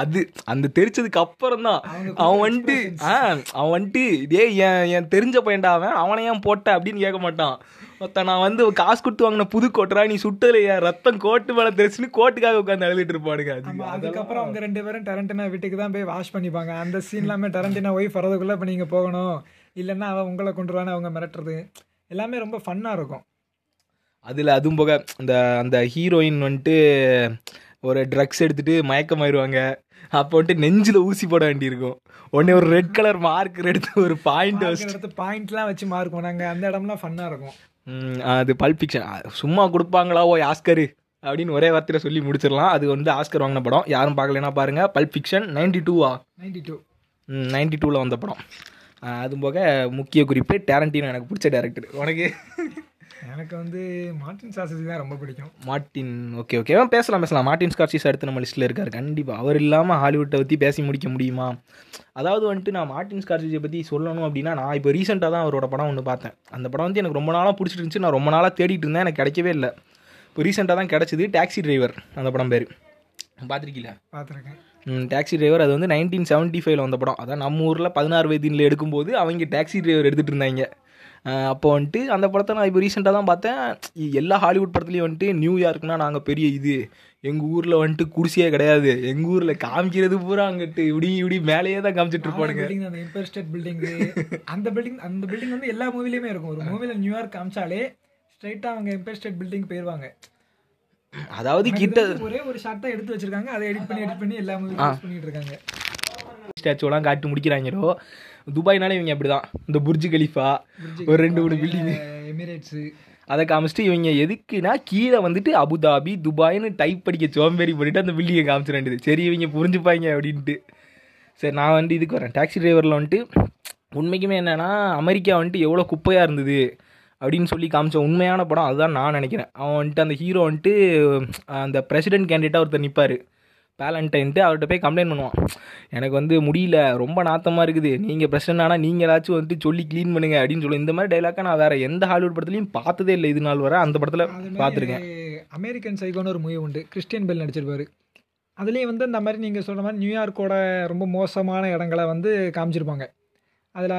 அது அந்த தெரிச்சதுக்கு அப்புறம் தான் அவன் வந்துட்டு ஆ அவன் வந்துட்டு டேய் என் என் தெரிஞ்ச பையன்டா அவன். அவனை ஏன் போட்ட? அப்படின்னு கேட்க மாட்டான். மொத்த நான் வந்து காசு கொடுத்து வாங்கின புது கோட்டரா நீ சுட்டல என் ரத்தம் கோட்டு மேல தெரிச்சுன்னு கோட்டுக்காக உட்காந்து அழுதுட்டு இருப்பானுங்க. அதுக்கப்புறம் அவங்க ரெண்டு பேரும் டரண்டினா வீட்டுக்கு தான் போய் வாஷ் பண்ணிப்பாங்க. அந்த சீன் எல்லாமே டரண்டினா ஒய்ஃப் வரதுக்குள்ள இப்போ நீங்க போகணும். இல்லைன்னா அவன் உங்களை கொண்டு வருவான்னு அவங்க மிரட்டுறது. எல்லாமே ரொம்ப ஃபன்னா இருக்கும். அதில் அதுவும் போக அந்த அந்த ஹீரோயின் வந்துட்டு ஒரு ட்ரக்ஸ் எடுத்துட்டு மயக்கமாயிருவாங்க. அப்போ வந்துட்டு நெஞ்சில் ஊசி போட வேண்டியிருக்கும். உடனே ஒரு ரெட் கலர் மார்க்கர் எடுத்து ஒரு பாயிண்ட் இடத்து பாயிண்ட்லாம் வச்சு மார்க்கும் நாங்க அந்த இடம்லாம் ஃபன்னா இருக்கும். அது பல்ப் ஃபிக்ஷன் சும்மா கொடுப்பாங்களா ஓ ஆஸ்கரு அப்படின்னு ஒரே வார்த்தையில் சொல்லி முடிச்சிடலாம். அது வந்து ஆஸ்கர் வாங்கின படம். யாரும் பார்க்கலனா பாருங்க. பல்ப் ஃபிக்ஷன் நைன்டி டூவா நைன்டி டூ நைன்டி டூவில் வந்த படம். அது போக முக்கிய குறிப்பு டேரண்டினோ எனக்கு பிடிச்ச டேரக்டர் உனக்கு? எனக்கு வந்து மார்டின் சாசசி தான் ரொம்ப பிடிக்கும். மார்ட்டின் ஓகே ஓகே பேசலாம் பேசலாம். மார்ட்டின் ஸ்கார்சிஸ் அடுத்து நம்ம லிஸ்ட்டில் இருக்கார். கண்டிப்பாக அவர் இல்லாமல் ஹாலிவுட்டை பற்றி பேசி முடிக்க முடியுமா? அதாவது வந்துட்டு நான் மார்ட்டின் ஸ்கார்சிஸை பற்றி சொல்லணும் அப்படின்னா நான் இப்போ ரீசெண்டாக தான் அவரோட படம் ஒன்று பார்த்தேன். அந்த படம் வந்து எனக்கு ரொம்ப நாளாக பிடிச்சிட்டு இருந்துச்சு. நான் ரொம்ப நாளாக தேடிட்டு இருந்தேன். எனக்கு கிடைக்கவே இல்லை. இப்போ ரீசெண்டாக தான் கிடச்சிது. டாக்ஸி டிரைவர் அந்த படம் பேர். பார்த்துருக்கீங்களா? பார்த்துருக்கேன். டாக்ஸி டிரைவர் அது வந்து நைன்டீன் செவன்ட்டி ஃபைவ்ல வந்த படம். அதான் நம்ம ஊரில் பதினாறு வயதினில் எடுக்கும்போது அவங்க டாக்ஸி டிரைவர் எடுத்துகிட்டு இருந்தாங்க. அப்போ வந்துட்டு அந்த படத்தை நான் இப்போ ரீசெண்டாக தான் பார்த்தேன். எல்லா ஹாலிவுட் படத்துலையும் வந்துட்டு நியூயார்க்னா நாங்கள் பெரிய இது. எங்கள் ஊரில் வந்துட்டு குடிசையே கிடையாது. எங்கள் ஊரில் காமிக்கிறது பூரா அங்கிட்டு இப்படி இப்படி மேலேயே தான் காமிச்சிட்டு இருப்பானுங்க. அந்த எம்பயர் ஸ்டேட் பில்டிங் அந்த பில்டிங் அந்த பில்டிங் வந்து எல்லா மூவிலையுமே இருக்கும். ஒரு மூவில நியூயார்க் காமிச்சாலே ஸ்ட்ரைட்டா அவங்க எம்பயர் ஸ்டேட் பில்டிங் போயிருவாங்க. அதாவது கிட்ட ஒரே ஒரு ஷாட் தான் எடுத்து வச்சிருக்காங்க. அதை எடிட் பண்ணி எடிட் பண்ணி எல்லா மூவிலும் யூஸ் பண்ணிட்டு இருக்காங்க. ஸ்டாச்சுலாம் காட்டி முடிக்கிறாங்களோ துபாய்னாலே இவங்க அப்படிதான். இந்த புர்ஜ் கலிஃபா ஒரு ரெண்டு மூணு பில்டிங் எமிரேட்ஸ். அதை காமிச்சிட்டு இவங்க எதுக்குன்னா கீழே வந்துட்டு அபுதாபி துபாய்னு டைப் படிக்க சோம்பேறி பண்ணிட்டு அந்த பில்டிங்கை காமிச்சிட வேண்டியது. சரி இவங்க புரிஞ்சுப்பாங்க அப்படின்ட்டு. சரி நான் வந்து இதுக்கு வரேன். டாக்ஸி டிரைவரில் வந்துட்டு உண்மைக்குமே என்னன்னா அமெரிக்கா வந்துட்டு எவ்வளோ குப்பையாக இருந்தது அப்படின்னு சொல்லி காமிச்ச உண்மையான படம் அதுதான் நான் நினைக்கிறேன். அவன் வந்துட்டு அந்த ஹீரோ வந்துட்டு அந்த பிரசிடென்ட் கேண்டிடேட்டாக ஒருத்தர் நிற்பார் பேலண்டைன்ட்டு அவர்கிட்ட போய் கம்ப்ளைண்ட் பண்ணுவான். எனக்கு வந்து முடியல ரொம்ப நாத்தமாக இருக்குது. நீங்கள் பிரசிடென்ட் ஆனால் நீங்கள் ஏதாச்சும் வந்துட்டு சொல்லி க்ளீன் பண்ணுங்க அப்படின்னு சொல்லி இந்த மாதிரி டைலாக்கை நான் வேறு எந்த ஹாலிவுட் படத்துலையும் பார்த்ததே இல்லை இது நாள் வரை. அந்த படத்தில் பார்த்துருக்கேன். அமெரிக்கன் சைகோன்னு ஒரு மூவி உண்டு. கிறிஸ்டியன் பெல் நடிச்சிருப்பாரு. அதுலேயும் வந்து இந்த மாதிரி நீங்கள் சொல்கிற மாதிரி நியூயார்க்கோட ரொம்ப மோசமான இடங்களை வந்து காமிச்சிருப்பாங்க. அதில்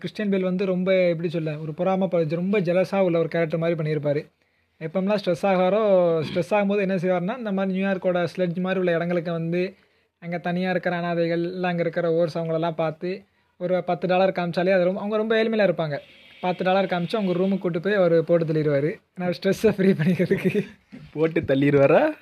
கிறிஸ்டியன் பெல் வந்து ரொம்ப எப்படி சொல்ல ஒரு பொறாம ரொம்ப ஜெலஸாக உள்ள ஒரு கேரக்டர் மாதிரி பண்ணியிருப்பாரு. எப்போம்லாம் ஸ்ட்ரெஸ் ஆகாரோ ஸ்ட்ரெஸ் ஆகும்போது என்ன செய்வார்னா இந்த மாதிரி நியூயார்க்கோட ஸ்லெட்ஜ் மாதிரி உள்ள இடங்களுக்கு வந்து அங்கே தனியாக இருக்கிற அனாதைகள் இல்லை அங்கே இருக்கிற ஓர்ஸ் அவங்களெல்லாம் பார்த்து ஒரு பத்து டாலர் காமிச்சாலே அது ரொம்ப அவங்க ரொம்ப ஏழ்மையாக இருப்பாங்க. பத்து டாலர் காமிச்சு அவங்க ரூமுக்கு கூட்டு போய் அவர் போட்டு தள்ளிடுவார். நான் ஸ்ட்ரெஸ்ஸை ஃப்ரீ பண்ணிக்கிறதுக்கு. போட்டு தள்ளிடுவாரா?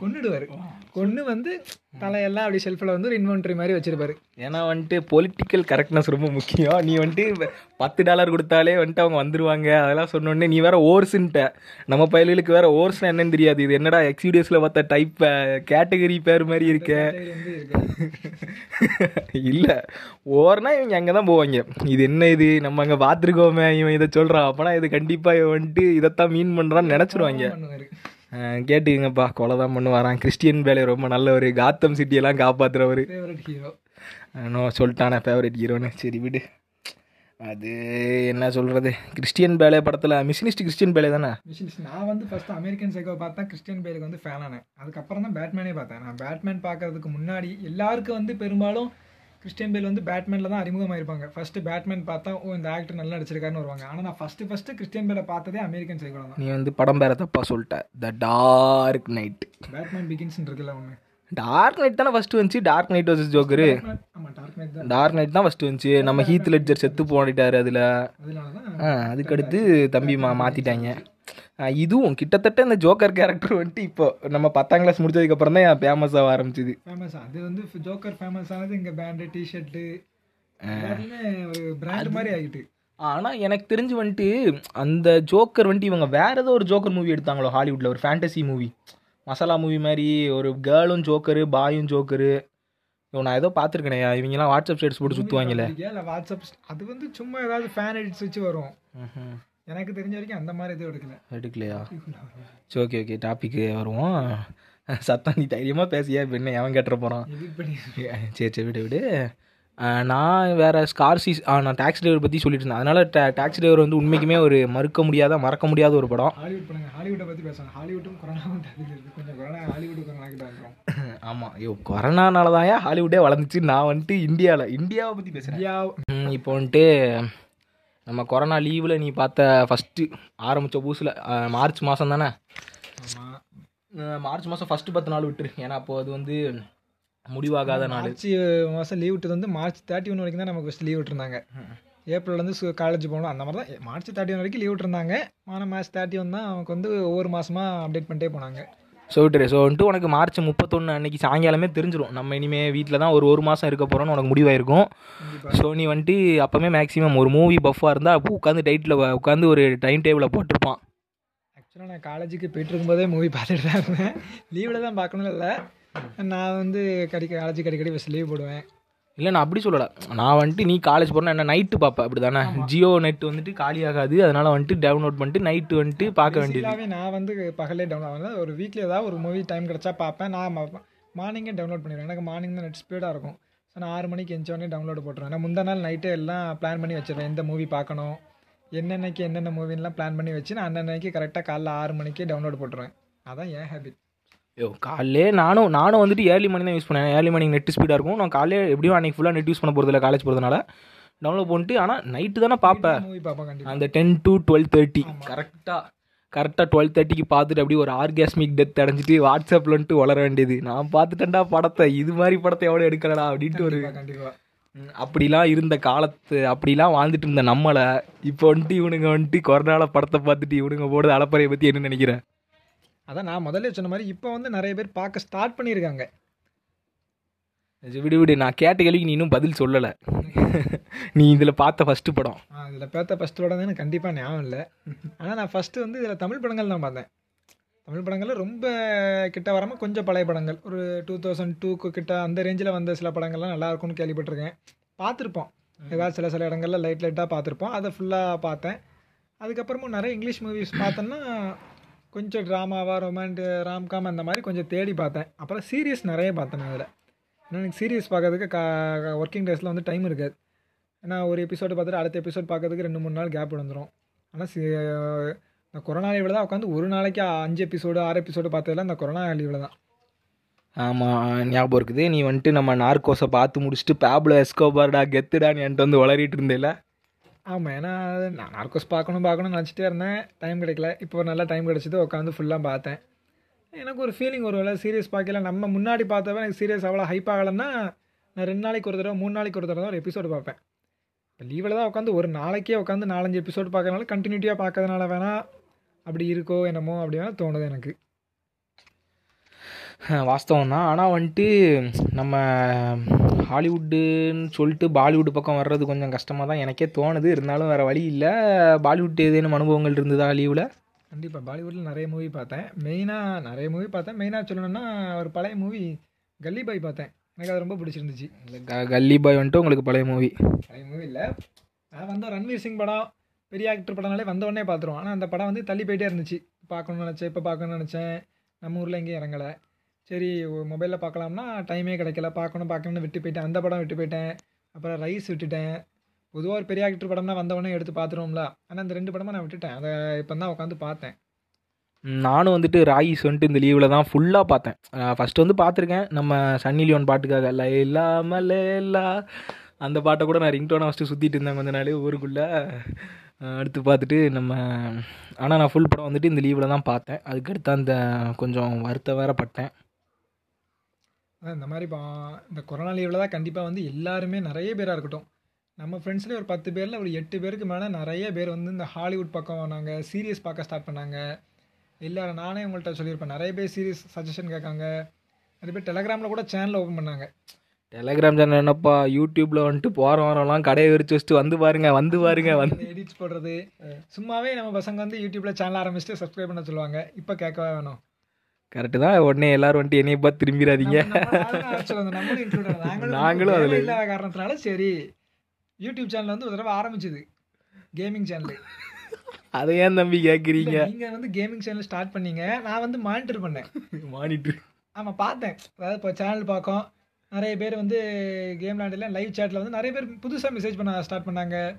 கொன்னுடுவார். கொன்று வந்து தலையெல்லாம் அப்படி ஷெல்ஃபில் வந்து ஒரு இன்வென்ட்ரி மாதிரி வச்சிருப்பாரு. ஏன்னா வந்துட்டு பொலிட்டிக்கல் கரெக்ட்னஸ் ரொம்ப முக்கியம். நீ வந்துட்டு பத்து டாலர் கொடுத்தாலே வந்துட்டு அவங்க வந்துருவாங்க. அதெல்லாம் சொன்னோடனே நீ வேற ஓர்ஸுன்ட்ட நம்ம பயலுக்கு வேற ஓர்ஸ்னா என்னன்னு தெரியாது. இது என்னடா எக்ஸிடியஸில் பார்த்த டைப் கேட்டகரி பேர் மாதிரி இருக்க. இல்லை. ஓர்னா இவங்க அங்கே தான் போவாங்க. இது என்ன இது? நம்ம அங்கே பார்த்துருக்கோமே. இவன் இதை சொல்கிறான் அப்போனா இது கண்டிப்பாக இவன் வந்துட்டு இதைத்தான் மீன் பண்ணுறான்னு நினச்சிருவாங்க. கேட்டுக்கங்கப்பா. கொலை தான் பண்ணுவாரான் கிறிஸ்டியன் வேலை ரொம்ப நல்லவர். காத்தம் சிட்டியெல்லாம் காப்பாற்றுறவர் ஃபேவரட் ஹீரோ நோ சொல்லிட்டானே. ஃபேவரட் ஹீரோன்னு சரி விடு. அது என்ன சொல்கிறது கிறிஸ்டியன் பேலே படத்தில் மிஷினிஸ்ட் கிறிஸ்டியன் பேலே தானே? மிஷின்ஸ் நான் வந்து ஃபர்ஸ்ட் அமெரிக்கன் சைக்கோ பார்த்தா கிறிஸ்டியன் பேலுக்கு வந்து ஃபேன் ஆனேன். அதுக்கப்புறம் தான் பேட்மேனே பார்த்தேன். நான் பேட்மேன் பார்க்கறதுக்கு முன்னாடி எல்லாருக்கும் வந்து பெரும்பாலும் கிறிஸ்டியன் பேல் வந்து பேட்மேனில் தான் அறிமுகமாயிருப்பாங்க. ஃபர்ஸ்ட் பேட்மேன் பார்த்தா ஓ இந்த ஆக்டர் நல்லா நடிச்சிருக்காருன்னு வருவாங்க. ஆனால் நான் ஃபர்ஸ்ட் ஃபர்ஸ்ட் கிறிஸ்டியன் பேலை பார்த்ததே அமெரிக்கன் சைக்கோல தான் நீ வந்து படம் பேர தப்பா சொல்லிட்ட. The dark knight Batman begins இருக்குல்ல ஒன்று டார்க் நைட் தானே ஃபர்ஸ்ட் வந்துச்சு. Dark knight versus Joker dark knight தான். டார்க் நைட் தான் ஃபர்ஸ்ட் வந்துச்சு. நம்ம ஹீத் லெட்ஜர் செத்து போனிட்டாரு அதில். அதனால தான் அதுக்கடுத்து தம்பி மா மாற்றிட்டாங்க இதுவும் கிட்டத்தட்ட இந்த ஜோக்கர் கேரக்டர் வந்துட்டு இப்போ நம்ம பத்தாம் கிளாஸ் முடிச்சதுக்கப்புறம் தான் ஃபேமஸ் ஆக ஆரம்பிச்சுது. ஃபேமஸ் அது வந்து ஜோக்கர் ஃபேமஸ் ஆனது இங்கே பேண்டு டிஷர்ட்டு ஒரு பிராண்ட் மாதிரி ஆகிட்டு. ஆனால் எனக்கு தெரிஞ்சு வந்துட்டு அந்த ஜோக்கர் வந்துட்டு இவங்க வேற ஏதோ ஒரு ஜோக்கர் மூவி எடுத்தாங்களோ ஹாலிவுட்டில் ஒரு ஃபேண்டசி மூவி மசாலா மூவி மாதிரி ஒரு கேர்ளும் ஜோக்கரு பாயும் ஜோக்கரு. இவன் நான் ஏதோ பார்த்துருக்கேனே இவங்கெல்லாம் வாட்ஸ்அப் ஸ்டேட்டஸ் போட்டு சுற்றுவாங்களே இல்லை வாட்ஸ்அப் அது வந்து சும்மா ஏதாவது ஃபேன் எடிட்ஸ் வச்சு வரும். எனக்கு தெரிஞ்ச வரைக்கும் அந்த மாதிரி எதுவும் எடுக்கல. எடுக்கலையா? சரி ஓகே ஓகே டாபிக்கு வருவோம். சத்தம் நீ தைரியமாக பேசியா இப்போ என்ன எவன் கேட்டுற போகிறான் சரி சரி விடு விடு. நான் வேற ஸ்கார்சிஸ் நான் டாக்ஸி டிரைவர் பற்றி சொல்லிட்டு இருந்தேன். அதனால டாக்ஸி டிரைவர் வந்து உண்மைக்குமே ஒரு மறுக்க முடியாத மறக்க முடியாத ஒரு படம். ஹாலிவுட் பண்ணுங்க. ஹாலிவுட்டை பற்றி பேசணும் ஹாலிவுட்டும் இருக்கு கொஞ்சம் கொரோனா ஹாலிவுட் கொரோனா ஆமாம் ஐயோ கொரோனானால தான் ஹாலிவுட்டே வளர்ந்துச்சு. நான் வந்துட்டு இந்தியாவில் இந்தியாவை பற்றி பேசுகிறேன் இப்போ வந்துட்டு நம்ம கொரோனா லீவில் நீ பார்த்த ஃபஸ்ட்டு ஆரம்பித்த புதுசில் மார்ச் மாதம் தானே? மார்ச் மாதம் ஃபஸ்ட்டு பத்து நாள் விட்டுரு. ஏன்னா அப்போ அது வந்து முடிவாகாத நாள். மார்ச் மாதம் லீவ் விட்டது வந்து மார்ச் தேர்ட்டி ஒன் வரைக்கும் தான் நமக்கு ஃபஸ்ட் லீவ் விட்டுருந்தாங்க. ஏப்ரல்லேருந்து காலேஜ் போகணும் அந்த மாதிரி தான். மார்ச் தேர்ட்டி ஒன் வரைக்கும் லீவ் விட்டுருந்தாங்க. ஆனால் மார்ச் தேர்ட்டி ஒன் தான் நமக்கு வந்து ஒவ்வொரு மாதமாக அப்டேட் பண்ணிட்டே போனாங்க. ஸோ விட்டுரு ஸோ வந்துட்டு உனக்கு மார்ச் முப்பத்தொன்று அன்னைக்கு சாயங்காலமே தெரிஞ்சிடும் நம்ம இனிமேல் வீட்டில் தான் ஒரு ஒரு மாதம் இருக்க போகிறோன்னு உனக்கு முடிவாயிருக்கும். ஸோ நீ வந்துட்டு அப்போவே மேக்ஸிமம் ஒரு மூவி பஃப்பாக இருந்தால் அப்போ உட்காந்து டைட்டில் உட்காந்து ஒரு டைம் டேபிளில் போட்டிருப்பான். ஆக்சுவலாக நான் காலேஜுக்கு போயிட்டு இருக்கும்போதே மூவி பார்த்துட்டு தான் இருந்தேன் லீவில் தான் பார்க்கணும் இல்லை. நான் வந்து கடிக்க காலேஜுக்கு அடிக்கடி ஃபஸ்ட் லீவ் போடுவேன். இல்லை நான் அப்படி சொல்லலை. நான் வந்துட்டு நீ காலேஜ் போகிறேன்னா என்ன நைட்டு பார்ப்பேன் அப்படி தானே ஜியோ நெட் வந்துட்டு காலியாகாது அதனால் வந்துட்டு டவுன்லோட் பண்ணிட்டு நைட்டு வந்துட்டு பார்க்க வேண்டியது. நான் வந்து பகலே டவுன்லோட் ஆகுது ஒரு வீக்லி ஏதாவது ஒரு மூவி டைம் கிடச்சா பார்ப்பேன். நான் மார்னிங்கே டவுன்லோட் பண்ணிடுவேன். எனக்கு மார்னிங் தான் நெட் ஸ்பீடாக இருக்கும். ஸோ நான் ஆறு மணிக்கு எஞ்சோடனே டவுன்லோட் போட்டுருவேன். நான் முந்தா நாள் நைட்டு எல்லாம் பிளான் பண்ணி வச்சிருவேன். எந்த மூவி பார்க்கணும் என்னென்னக்கு என்னென்ன மூவின்லாம் பிளான் பண்ணி வச்சு நான் அன்னன்னைக்கு கரெக்டாக காலைல ஆறு மணிக்கே டவுன்லோட் போட்டுருவேன். அதான் என் ஹேபிட் ஐயோ காலையிலே நானும் நானும் வந்துட்டு ஏர்லி மார்னிங் தான் யூஸ் பண்ணேன். ஏர்லி மார்னிங் நெட் ஸ்பீடாக இருக்கும். நான் காலையில் எப்படியும் அன்றைக்கி ஃபுல்லாக நெட் யூஸ் பண்ண போகிறதில்ல காலேஜ் போகிறதுனால டவுன்லோட் பண்ணிட்டு ஆனால் நைட்டு தானே பார்ப்பேன். அந்த டென் டு டுவெல் தேர்ட்டி கரெக்டாக கரெக்டாக டுவெல் தேர்ட்டிக்கு பார்த்துட்டு அப்படியே ஒரு ஆர்காஸ்மிக் டெத் அடைஞ்சிட்டு வாட்ஸ்அப்பில் வந்துட்டு வளர வேண்டியது. நான் பார்த்துட்டேன்டா படத்தை. இது மாதிரி படத்தை எவ்வளோ எடுக்கலடா அப்படின்ட்டு ஒரு அப்படிலாம் இருந்த காலத்து அப்படிலாம் வாழ்ந்துட்டு இருந்த நம்மளை இப்போ வந்துட்டு இவனுங்க வந்துட்டு கொரோனால படத்தை பார்த்துட்டு இவனுங்க போடுறது அலப்பறையை பற்றி என்ன நினைக்கிறேன்? அதான் நான் முதல்ல சொன்ன மாதிரி இப்போ வந்து நிறைய பேர் பார்க்க ஸ்டார்ட் பண்ணியிருக்காங்க. விடு விடு நான் கேட்ட கேள்விக்கு நீ இன்னும் பதில் சொல்லலை. நீ இதில் பார்த்த ஃபஸ்ட்டு படம். இதில் பார்த்த ஃபஸ்ட் படம் எனக்கு கண்டிப்பாக ஞாபகம் இல்லை. ஆனால் நான் ஃபஸ்ட்டு வந்து இதில் தமிழ் படங்கள் தான் பார்த்தேன். தமிழ் படங்கள் ரொம்ப கிட்ட வராமல் கொஞ்சம் பழைய படங்கள். ஒரு டூ தௌசண்ட் டூக்கு கிட்ட அந்த ரேஞ்சில் வந்த சில படங்கள்லாம் நல்லா இருக்கும்னு கேள்விப்பட்டிருக்கேன். பார்த்துருப்போம். ஏதாவது சில சில இடங்கள்ல லைட் லைட்டாக பார்த்துருப்போம். அதை ஃபுல்லாக பார்த்தேன். அதுக்கப்புறமும் நிறைய இங்கிலீஷ் மூவிஸ் பார்த்தேன்னா கொஞ்சம் ட்ராமாவாக ரொமான்ட் ராம்காம் அந்த மாதிரி கொஞ்சம் தேடி பார்த்தேன். அப்புறம் சீரியஸ் நிறைய பார்த்தேன் அதில். ஏன்னா எனக்கு சீரியஸ் பார்க்கறதுக்கு கா ஒர்க்கிங் டேஸில் வந்து டைம் இருக்காது. ஏன்னா ஒரு எபிசோடு பார்த்துட்டு அடுத்த எபிசோட் பார்க்கறதுக்கு ரெண்டு மூணு நாள் கேப் வந்துடும் ஆனால் சி இந்த கொரோனா லீவில் தான் உட்காந்து ஒரு நாளைக்கு அஞ்சு எபிசோடு ஆறு எபிசோடு பார்த்ததெல்லாம் இந்த கொரோனா லீவில் தான். ஆமாம் ஞாபகம் இருக்குது. நீ வந்துட்டு நம்ம நார்கோஸை பார்த்து முடிச்சுட்டு பேப்ல எஸ்கோபார்டா கெத்துடான்னு என்கிட்ட வந்து வளரிட்டு இருந்தேல ஆமாம் ஏன்னா நான் நார்கோஸ் பார்க்கணும் பார்க்கணும்னு நினச்சிட்டே இருந்தேன். டைம் கிடைக்கல. இப்போ நல்லா டைம் கிடச்சிது. உட்காந்து ஃபுல்லாக பார்த்தேன். எனக்கு ஒரு ஃபீலிங் ஒரு வேலை சீரியஸ் பார்க்கல. நம்ம முன்னாடி பார்த்தவன் எனக்கு சீரியஸ் அவ்வளோ ஹைப் ஆகலைன்னா நான் ரெண்டு நாளைக்கு ஒரு தடவை மூணு நாளைக்கு ஒரு தடவை தான் ஒரு எபிசோடு பார்ப்பேன். இப்போ லீவில் தான் உட்காந்து ஒரு நாளைக்கே உட்காந்து நாலஞ்சு எபிசோடு பார்க்கறனால கண்டினியூட்டியாக பார்க்கறதுனால வேணால் அப்படி இருக்கோ என்னமோ அப்படி வேணால் தோணுது எனக்கு. வாஸ்தவம் தான் ஆனால் வந்துட்டு நம்ம ஹாலிவுட்டுன்னு சொல்லிட்டு பாலிவுட் பக்கம் வர்றது கொஞ்சம் கஷ்டமாக தான் எனக்கே தோணுது. இருந்தாலும் வேறு வழி இல்லை. பாலிவுட் ஏதேனும் அனுபவங்கள் இருந்ததா லீவில்? கண்டிப்பாக பாலிவுட்டில் நிறைய மூவி பார்த்தேன். மெயினாக நிறைய மூவி பார்த்தேன். மெயினாக சொல்லணும்னா ஒரு பழைய மூவி கல்லி பாய் பார்த்தேன். எனக்கு அது ரொம்ப பிடிச்சிருந்துச்சு. கல்லி பாய் வந்துட்டு உங்களுக்கு பழைய மூவி பழைய மூவி இல்லை. நான் வந்த ரன்வீர் சிங் படம். பெரிய ஆக்டர் படம்னாலே வந்த உடனே பார்த்துருவோம். ஆனால் அந்த படம் வந்து தள்ளி போயிட்டே இருந்துச்சு. பார்க்கணும்னு நினச்சேன். இப்போ பார்க்கணும்னு நினச்சேன். நம்ம ஊரில் எங்கேயும் இறங்கலை. சரி மொபைலில் பார்க்கலாம்னா டைமே கிடைக்கல. பார்க்கணும் பார்க்கணும்னு விட்டு போயிட்டேன். அந்த படம் விட்டு போயிட்டேன். அப்புறம் ரைஸ் விட்டுட்டேன். பொதுவாக ஒரு பெரிய ஆக்டர் படம்னா வந்தவொடனே எடுத்து பார்த்துருவோம்ல ஆனால் அந்த ரெண்டு படமும் நான் விட்டுட்டேன். அதை இப்போ தான் உட்காந்து பார்த்தேன். நானும் வந்துட்டு ராயிஸ் வந்துட்டு இந்த லீவில் தான் ஃபுல்லாக பார்த்தேன். ஃபஸ்ட்டு வந்து பார்த்துருக்கேன் நம்ம சன்னி லியோன் பாட்டுக்காக லைலா மலேலா. அந்த பாட்டை கூட நான் ரிங்டோனை ஃபஸ்ட்டு சுற்றிட்டு இருந்தேன் கொஞ்ச நாள் ஊருக்குள்ளே. அடுத்து பார்த்துட்டு நம்ம ஆனால் நான் ஃபுல் படம் வந்துட்டு இந்த லீவில் தான் பார்த்தேன். அதுக்கடுத்து அந்த கொஞ்சம் வருத்த வேற பட்டேன். அதான் இந்த மாதிரி பா- இந்த கொரோனா லீவில் தான் கண்டிப்பாக வந்து எல்லாருமே நிறைய பேராக இருக்கட்டும். நம்ம ஃப்ரெண்ட்ஸ்லேயே ஒரு பத்து பேரில் ஒரு எட்டு பேருக்கு மேலே நிறைய பேர் வந்து இந்த ஹாலிவுட் பக்கம் நாங்கள் சீரியஸ் பார்க்க ஸ்டார்ட் பண்ணாங்க. இல்லை நானே உங்கள்கிட்ட சொல்லியிருப்பேன். நிறைய பேர் சீரியஸ் சஜஷன் கேட்காங்க. நிறைய பேர் டெலகிராமில் கூட சேனல் ஓப்பன் பண்ணாங்க. டெலகிராம் சேனல் என்னப்பா? யூடியூப்பில் வந்துட்டு போகிற வாரம்லாம் கடையை விரிச்சு வச்சுட்டு வந்து பாருங்க வந்து பாருங்க வந்து. எடிட்ஸ் போடுறது. சும்மாவே நம்ம பசங்க வந்து யூடியூப்பில் சேனல் ஆரம்பிச்சுட்டு சப்ஸ்கிரைப் பண்ண சொல்லுவாங்க. இப்போ கேட்கவே வேணும். கரெக்டு தான். உடனே எல்லாரும் வந்துட்டு என்னைய பார்த்து திரும்பிடாதீங்க. நாங்களும் அதுல- இல்லாத காரணத்தினால சரி யூடியூப் சேனல் வந்து ஒரு தடவை ஆரம்பிச்சது. கேமிங் சேனல் அதை ஏன் தம்பி கேட்குறீங்க நீங்க வந்து கேமிங் சேனல் ஸ்டார்ட் பண்ணீங்க. நான் வந்து மானிட்டர் பண்ணேன். மானிட்ரு ஆமா பார்த்தேன். அதாவது இப்போ சேனல் பார்க்கோம். நிறைய பேர் வந்து கேம் விளாண்டில் லைவ் சேட்டில் வந்து நிறைய பேர் புதுசாக மெசேஜ் பண்ண ஸ்டார்ட் பண்ணாங்க.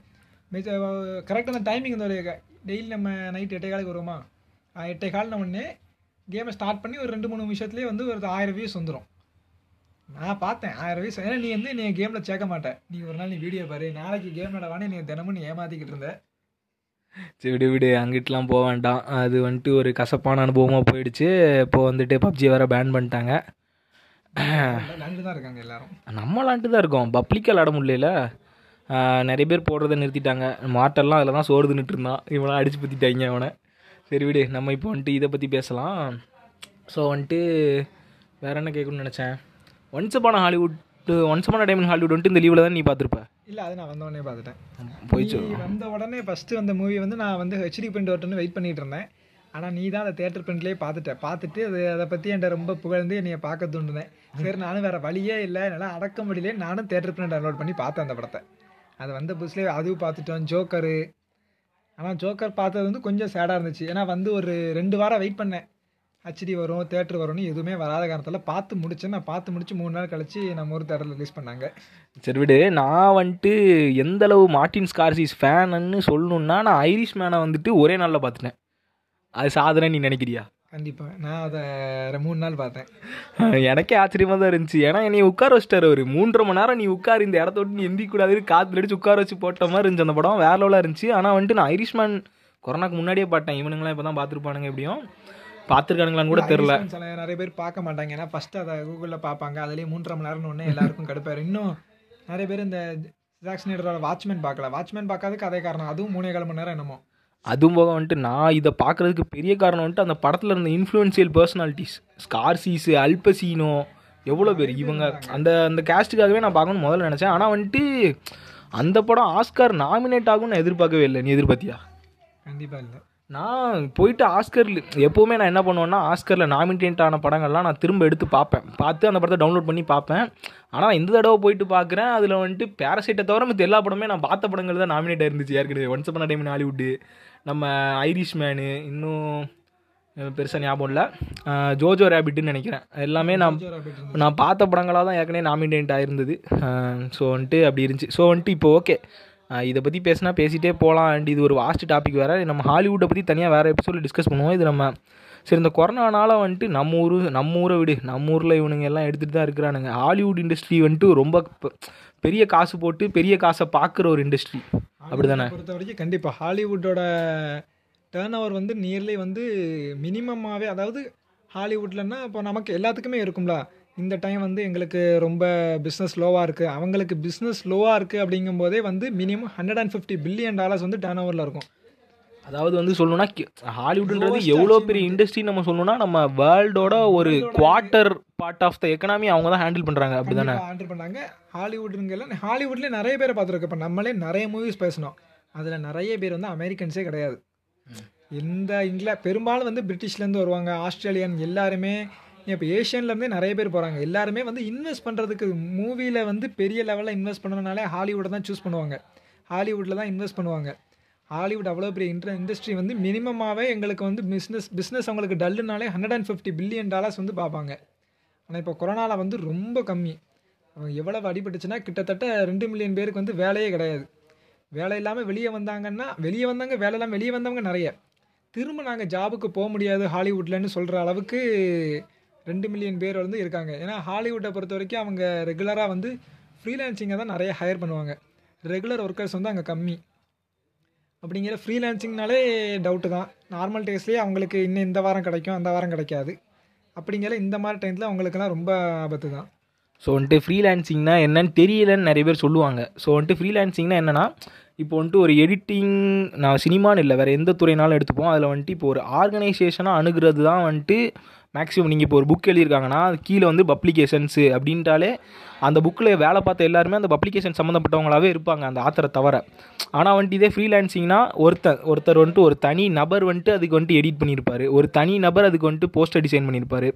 கரெக்டாக அந்த டைமிங் இந்த ஒரு டெய்லி நம்ம நைட் எட்டே காலுக்கு வருவோமா? எட்டே கால் உடனே கேமை ஸ்டார்ட் பண்ணி ஒரு ரெண்டு மூணு நிமிஷத்துலேயே வந்து ஒரு ஆயிரம் வியூஸ் வந்துடும் நான் பார்த்தேன் ஆயிரம் வியூஸ் ஏன்னா நீ வந்து நீ கேமில் சேர்க்க மாட்டேன் நீ ஒரு நாள் நீ வீடியோ பாரு. நாளைக்கு கேம் விளாடவானே நீ தினமும் நீ ஏமாத்திக்கிட்டு இருந்த. சரி விடு விடு அங்கிட்டலாம் போக வேண்டாம். அது வந்துட்டு ஒரு கசப்பான அனுபவமாக போயிடுச்சு. இப்போ வந்துட்டு பப்ஜி வேறு பேன் பண்ணிட்டாங்க. நண்டு தான் இருக்காங்க எல்லாரும். நம்ம விளாண்டு தான் இருக்கோம். பப்ளிக்காக விளாட முடியல. நிறைய பேர் போடுறதை நிறுத்திட்டாங்க. மாட்டெல்லாம் அதில் தான் சோறு தின்னுட்டு இருந்தான். இவனாம் அடிச்சு பற்றிட்டாங்க அவனை. சரி விடு நம்ம இப்போ வந்துட்டு இதை பற்றி பேசலாம். ஸோ வந்துட்டு வேற என்ன கேட்கணும்னு நினச்சேன்? Once upon a Hollywood once upon a time in Hollywood வந்துட்டு இந்த லீவில் தான் நீ பார்த்துருப்ப? இல்லை அது நான் வந்த உடனே பார்த்துட்டேன். போயிச்சு நீ வந்த உடனே ஃபஸ்ட்டு வந்த மூவி வந்து நான் வந்து ஹெச்டி பிரிண்ட் வரட்டும்னு வெயிட் பண்ணிட்டு இருந்தேன். ஆனால் நீ தான் அதை தேட்டர் பிரிண்ட்லேயே பார்த்துட்ட. பார்த்துட்டு அது அதை பற்றி என்கிட்ட ரொம்ப புகழ்ந்து என்னைய பார்க்க தூண்டுனேன். சரி நானும் வேறு வழியே இல்லை. நல்லா அடக்க முடியல நானும் தேட்டர் பிரிண்ட் டவுன்லோட் பண்ணி பார்த்தேன் அந்த படத்தை. அது வந்த புதுசுலேயே அதுவும் பார்த்துட்டோம். ஜோக்கரு ஆனால் ஜோக்கர் பார்த்தது வந்து கொஞ்சம் சேடாக இருந்துச்சு. ஏன்னா வந்து ஒரு ரெண்டு வாரம் வெயிட் பண்ணேன். ஹச்டி வரும் தேட்டர் வரும்னு எதுவுமே வராத காரணத்தில் பார்த்து முடிச்சேன். நான் பார்த்து முடிச்சு மூணு நாள் கழிச்சு நம்ம ஒரு தேட்டரில் ரிலீஸ் பண்ணாங்க. சரி விடு நான் வந்துட்டு எந்தளவு மார்ட்டின் ஸ்கார்சிஸ் ஃபேனுன்னு சொல்லணுன்னா நான் ஐரிஷ் மேனை வந்துட்டு ஒரே நாளில் பார்த்துட்டேன். அது சாதனை நீ நினைக்கிறியா? கண்டிப்பாக நான் அதை மூணு நாள் பார்த்தேன். எனக்கே ஆச்சரியமாக தான் இருந்துச்சு. ஏன்னா என்னை உட்கார வச்சிட்டாரு அவர். மூன்றரை மணி நேரம் நீ உட்கார் இந்த இடத்த விட்டு நீ எந்திக்க கூடாது காத்துல அடிச்சு உட்கார வச்சு போட்ட மாதிரி இருந்துச்சு அந்த படம். வேற லெவலாக இருந்துச்சு. ஆனால் வந்துட்டு நான் ஐரிஷ்மேன் கொரோனாக்கு முன்னாடியே பார்த்தேன். இவனுங்களாம் இப்போ தான் பார்த்துருப்பானுங்க எப்படியும். பார்த்துருக்கானுங்களான்னு கூட தெரில. நிறைய பேர் பார்க்க மாட்டாங்க. ஏன்னா ஃபர்ஸ்ட் அதை கூகுளில் பார்ப்பாங்க. அதுலேயே மூன்றரை மணி நேரம்னு ஒன்று எல்லாருக்கும் கடுப்பாரு இன்னும் நிறைய பேர் இந்த ஜாக்ஸ்னேடரோட வாட்ச்மேன் பார்க்கல. வாட்ச்மேன் பார்க்காததுக்கு அதே காரணம். அதுவும் மூணே கால் மணி நேரம் என்னமோ. அதுவும் போக வந்துட்டு நான் இதை பார்க்குறதுக்கு பெரிய காரணம் வந்துட்டு அந்த படத்தில் இருந்த இன்ஃப்ளூயன்சியல் பர்சனாலிட்டிஸ் ஸ்கார்சிஸு அல்பசீனோ எவ்வளோ பேர்? இவங்க அந்த அந்த கேஸ்ட்டுக்காகவே நான் பார்க்கணும்னு முதல்ல நினச்சேன். ஆனால் வந்துட்டு அந்த படம் ஆஸ்கார் நாமினேட் ஆகும்னு நான் எதிர்பார்க்கவே இல்லை. நீ எதிர்பார்த்தியா? கண்டிப்பாக இல்லை. நான் போயிட்டு ஆஸ்கர் எப்போவுமே நான் என்ன பண்ணுவேன்னா ஆஸ்கரில் நாமினேட் ஆன படங்கள்லாம் நான் திரும்ப எடுத்து பார்ப்பேன். பார்த்து அந்த படத்தை டவுன்லோட் பண்ணி பார்ப்பேன். ஆனால் இந்த தடவை போயிட்டு பார்க்குறேன். அதில் வந்துட்டு பேரசைட்டை தவிர மற்ற எல்லா படமே நான் பார்த்த படங்கள் தான் நாமினேட் ஆயிருந்துச்சு. ஏற்கனவே ஒன்ஸ் அப்பான டைம் ஹாலிவுட்டு நம்ம ஐரிஷ் மேனு இன்னும் பெருசாக ஞாபகம் இல்லை. ஜோஜோ ரேபிட்டுன்னு நினைக்கிறேன். எல்லாமே நான். நான் பார்த்த படங்களாக தான் ஏற்கனவே நாமினேட் ஆயிருந்தது. ஸோ வந்துட்டு அப்படி இருந்துச்சு. ஸோ வந்துட்டு இப்போ ஓகே இதை பற்றி பேசினா பேசிகிட்டே போகலாம் அண்ட் இது ஒரு வாஸ்ட் டாபிக் வேறு. நம்ம ஹாலிவுட்டை பற்றி தனியாக வேறு எபிசோடில் டிஸ்கஸ் பண்ணுவோம். இது நம்ம சரி இந்த கொரோனானால வந்துட்டு நம்ம ஊர் நம்ம ஊரை விடு. நம்ம ஊரில் இவனுங்க எல்லாம் எடுத்துகிட்டு தான் இருக்கிறானுங்க. ஹாலிவுட் இண்டஸ்ட்ரி வந்துட்டு ரொம்ப பெரிய காசு போட்டு பெரிய காசை பார்க்குற ஒரு இண்டஸ்ட்ரி அப்படி தானே பொறுத்த வரைக்கும் கண்டிப்பாக ஹாலிவுட்டோட டேர்ன் ஓவர் வந்து நியர்லி வந்து மினிமமாகவே அதாவது ஹாலிவுட்லன்னா இப்போ நமக்கு எல்லாத்துக்குமே இருக்கும்ல. இந்த டைம் வந்து எங்களுக்கு ரொம்ப பிஸ்னஸ் லோவாக இருக்குது அவங்களுக்கு பிஸ்னஸ் லோவாக இருக்குது அப்படிங்கும்போதே வந்து minimum hundred and fifty billion dollars வந்து டேர்ன் ஓவரில் இருக்கும். அதாவது வந்து சொல்லணும்னா ஹாலிவுட்ன்றது எவ்வளோ பெரிய இண்டஸ்ட்ரி நம்ம சொல்லணும்னா நம்ம வேர்ல்டோட ஒரு quarter part of the economy அவங்க தான் ஹேண்டில் பண்ணுறாங்க அப்படி தானே? ஹேண்டில் பண்ணாங்க ஹாலிவுட்டுங்கெல்லாம் ஹாலிவுட்லேயே நிறைய பேரை பார்த்துருக்கோம் இப்போ நம்மளே நிறைய மூவிஸ் பேசணும் அதில் நிறைய பேர் வந்து அமெரிக்கன்ஸே கிடையாது. இந்த இங்கிலா பெரும்பாலும் வந்து பிரிட்டிஷ்லேருந்து வருவாங்க. ஆஸ்திரேலியன் எல்லாருமே இப்போ ஏஷியன்லேருந்தே நிறைய பேர் போகிறாங்க எல்லாருமே வந்து இன்வெஸ்ட் பண்ணுறதுக்கு மூவியில் வந்து பெரிய லெவலில் இன்வெஸ்ட் பண்ணணுனாலே ஹாலிவுட்டை தான் சூஸ் பண்ணுவாங்க. ஹாலிவுட்டில் தான் இன்வெஸ்ட் பண்ணுவாங்க. ஹாலிவுட் அவ்வளோ பெரிய இன்ட்ர இண்டஸ்ட்ரி வந்து மினிமமாகவே எங்களுக்கு வந்து பிஸ்னஸ் பிஸ்னஸ் அவங்களுக்கு டல்லுனாலே hundred and fifty billion dollars வந்து பார்ப்பாங்க. ஆனால் இப்போ கொரோனாவில் வந்து ரொம்ப கம்மி. அவங்க எவ்வளவு அடிபட்டுச்சுன்னா கிட்டத்தட்ட ரெண்டு மில்லியன் பேருக்கு வந்து வேலையே கிடையாது. வேலை இல்லாமல் வெளியே வந்தாங்கன்னா வெளியே வந்தாங்க வேலை இல்லாமல் வெளியே வந்தவங்க நிறைய. திரும்ப நாங்கள் ஜாபுக்கு போக முடியாது ஹாலிவுட்லன்னு சொல்கிற அளவுக்கு ரெண்டு மில்லியன் பேர் வந்து இருக்காங்க. ஏன்னா ஹாலிவுட்டை பொறுத்த வரைக்கும் அவங்க ரெகுலராக வந்து ஃப்ரீலான்சிங்கை தான் நிறைய ஹையர் பண்ணுவாங்க. ரெகுலர் ஒர்க்கர்ஸ் வந்து அங்கே கம்மி. அப்படிங்கிற ஃப்ரீலான்சிங்னாலே டவுட்டு தான். நார்மல் டேஸ்லேயே அவங்களுக்கு இன்னும் இந்த வாரம் கிடைக்கும் அந்த வாரம் கிடைக்காது. அப்படிங்கிற இந்த மாதிரி டைத்தில் அவங்களுக்குலாம் ரொம்ப ஆபத்து தான். ஸோ வந்துட்டு ஃப்ரீலான்சிங்னா என்னன்னு தெரியலன்னு நிறைய பேர் சொல்லுவாங்க. ஸோ வந்துட்டு ஃப்ரீலான்சிங்னா என்னென்னா இப்போ வந்துட்டு ஒரு எடிட்டிங் நான் சினிமான்னு இல்லை வேறு எந்த துறைனாலும் எடுத்துப்போம். அதில் வந்துட்டு இப்போ ஒரு ஆர்கனைசேஷனாக அணுகிறது தான் வந்துட்டு மேக்ஸிமம் நீங்கள் இப்போ ஒரு புக் எழுதியிருக்காங்கன்னா அது கீழே வந்து பப்ளிகேஷன்ஸு அப்படின்ட்டாலே அந்த புக்கில் வேலை பார்த்த எல்லாருமே அந்த பப்ளிகேஷன் சம்மந்தப்பட்டவங்களாவே இருப்பாங்க அந்த ஆத்தரை தவிர. ஆனால் வந்துட்டு இதே ஃப்ரீலான்சிங்னா ஒருத்தர் ஒருத்தர் வந்துட்டு ஒரு தனி நபர் வந்துட்டு அதுக்கு வந்துட்டு எடிட் பண்ணியிருப்பார் ஒரு தனி நபர் அதுக்கு வந்துட்டு போஸ்டர் டிசைன் பண்ணியிருப்பார்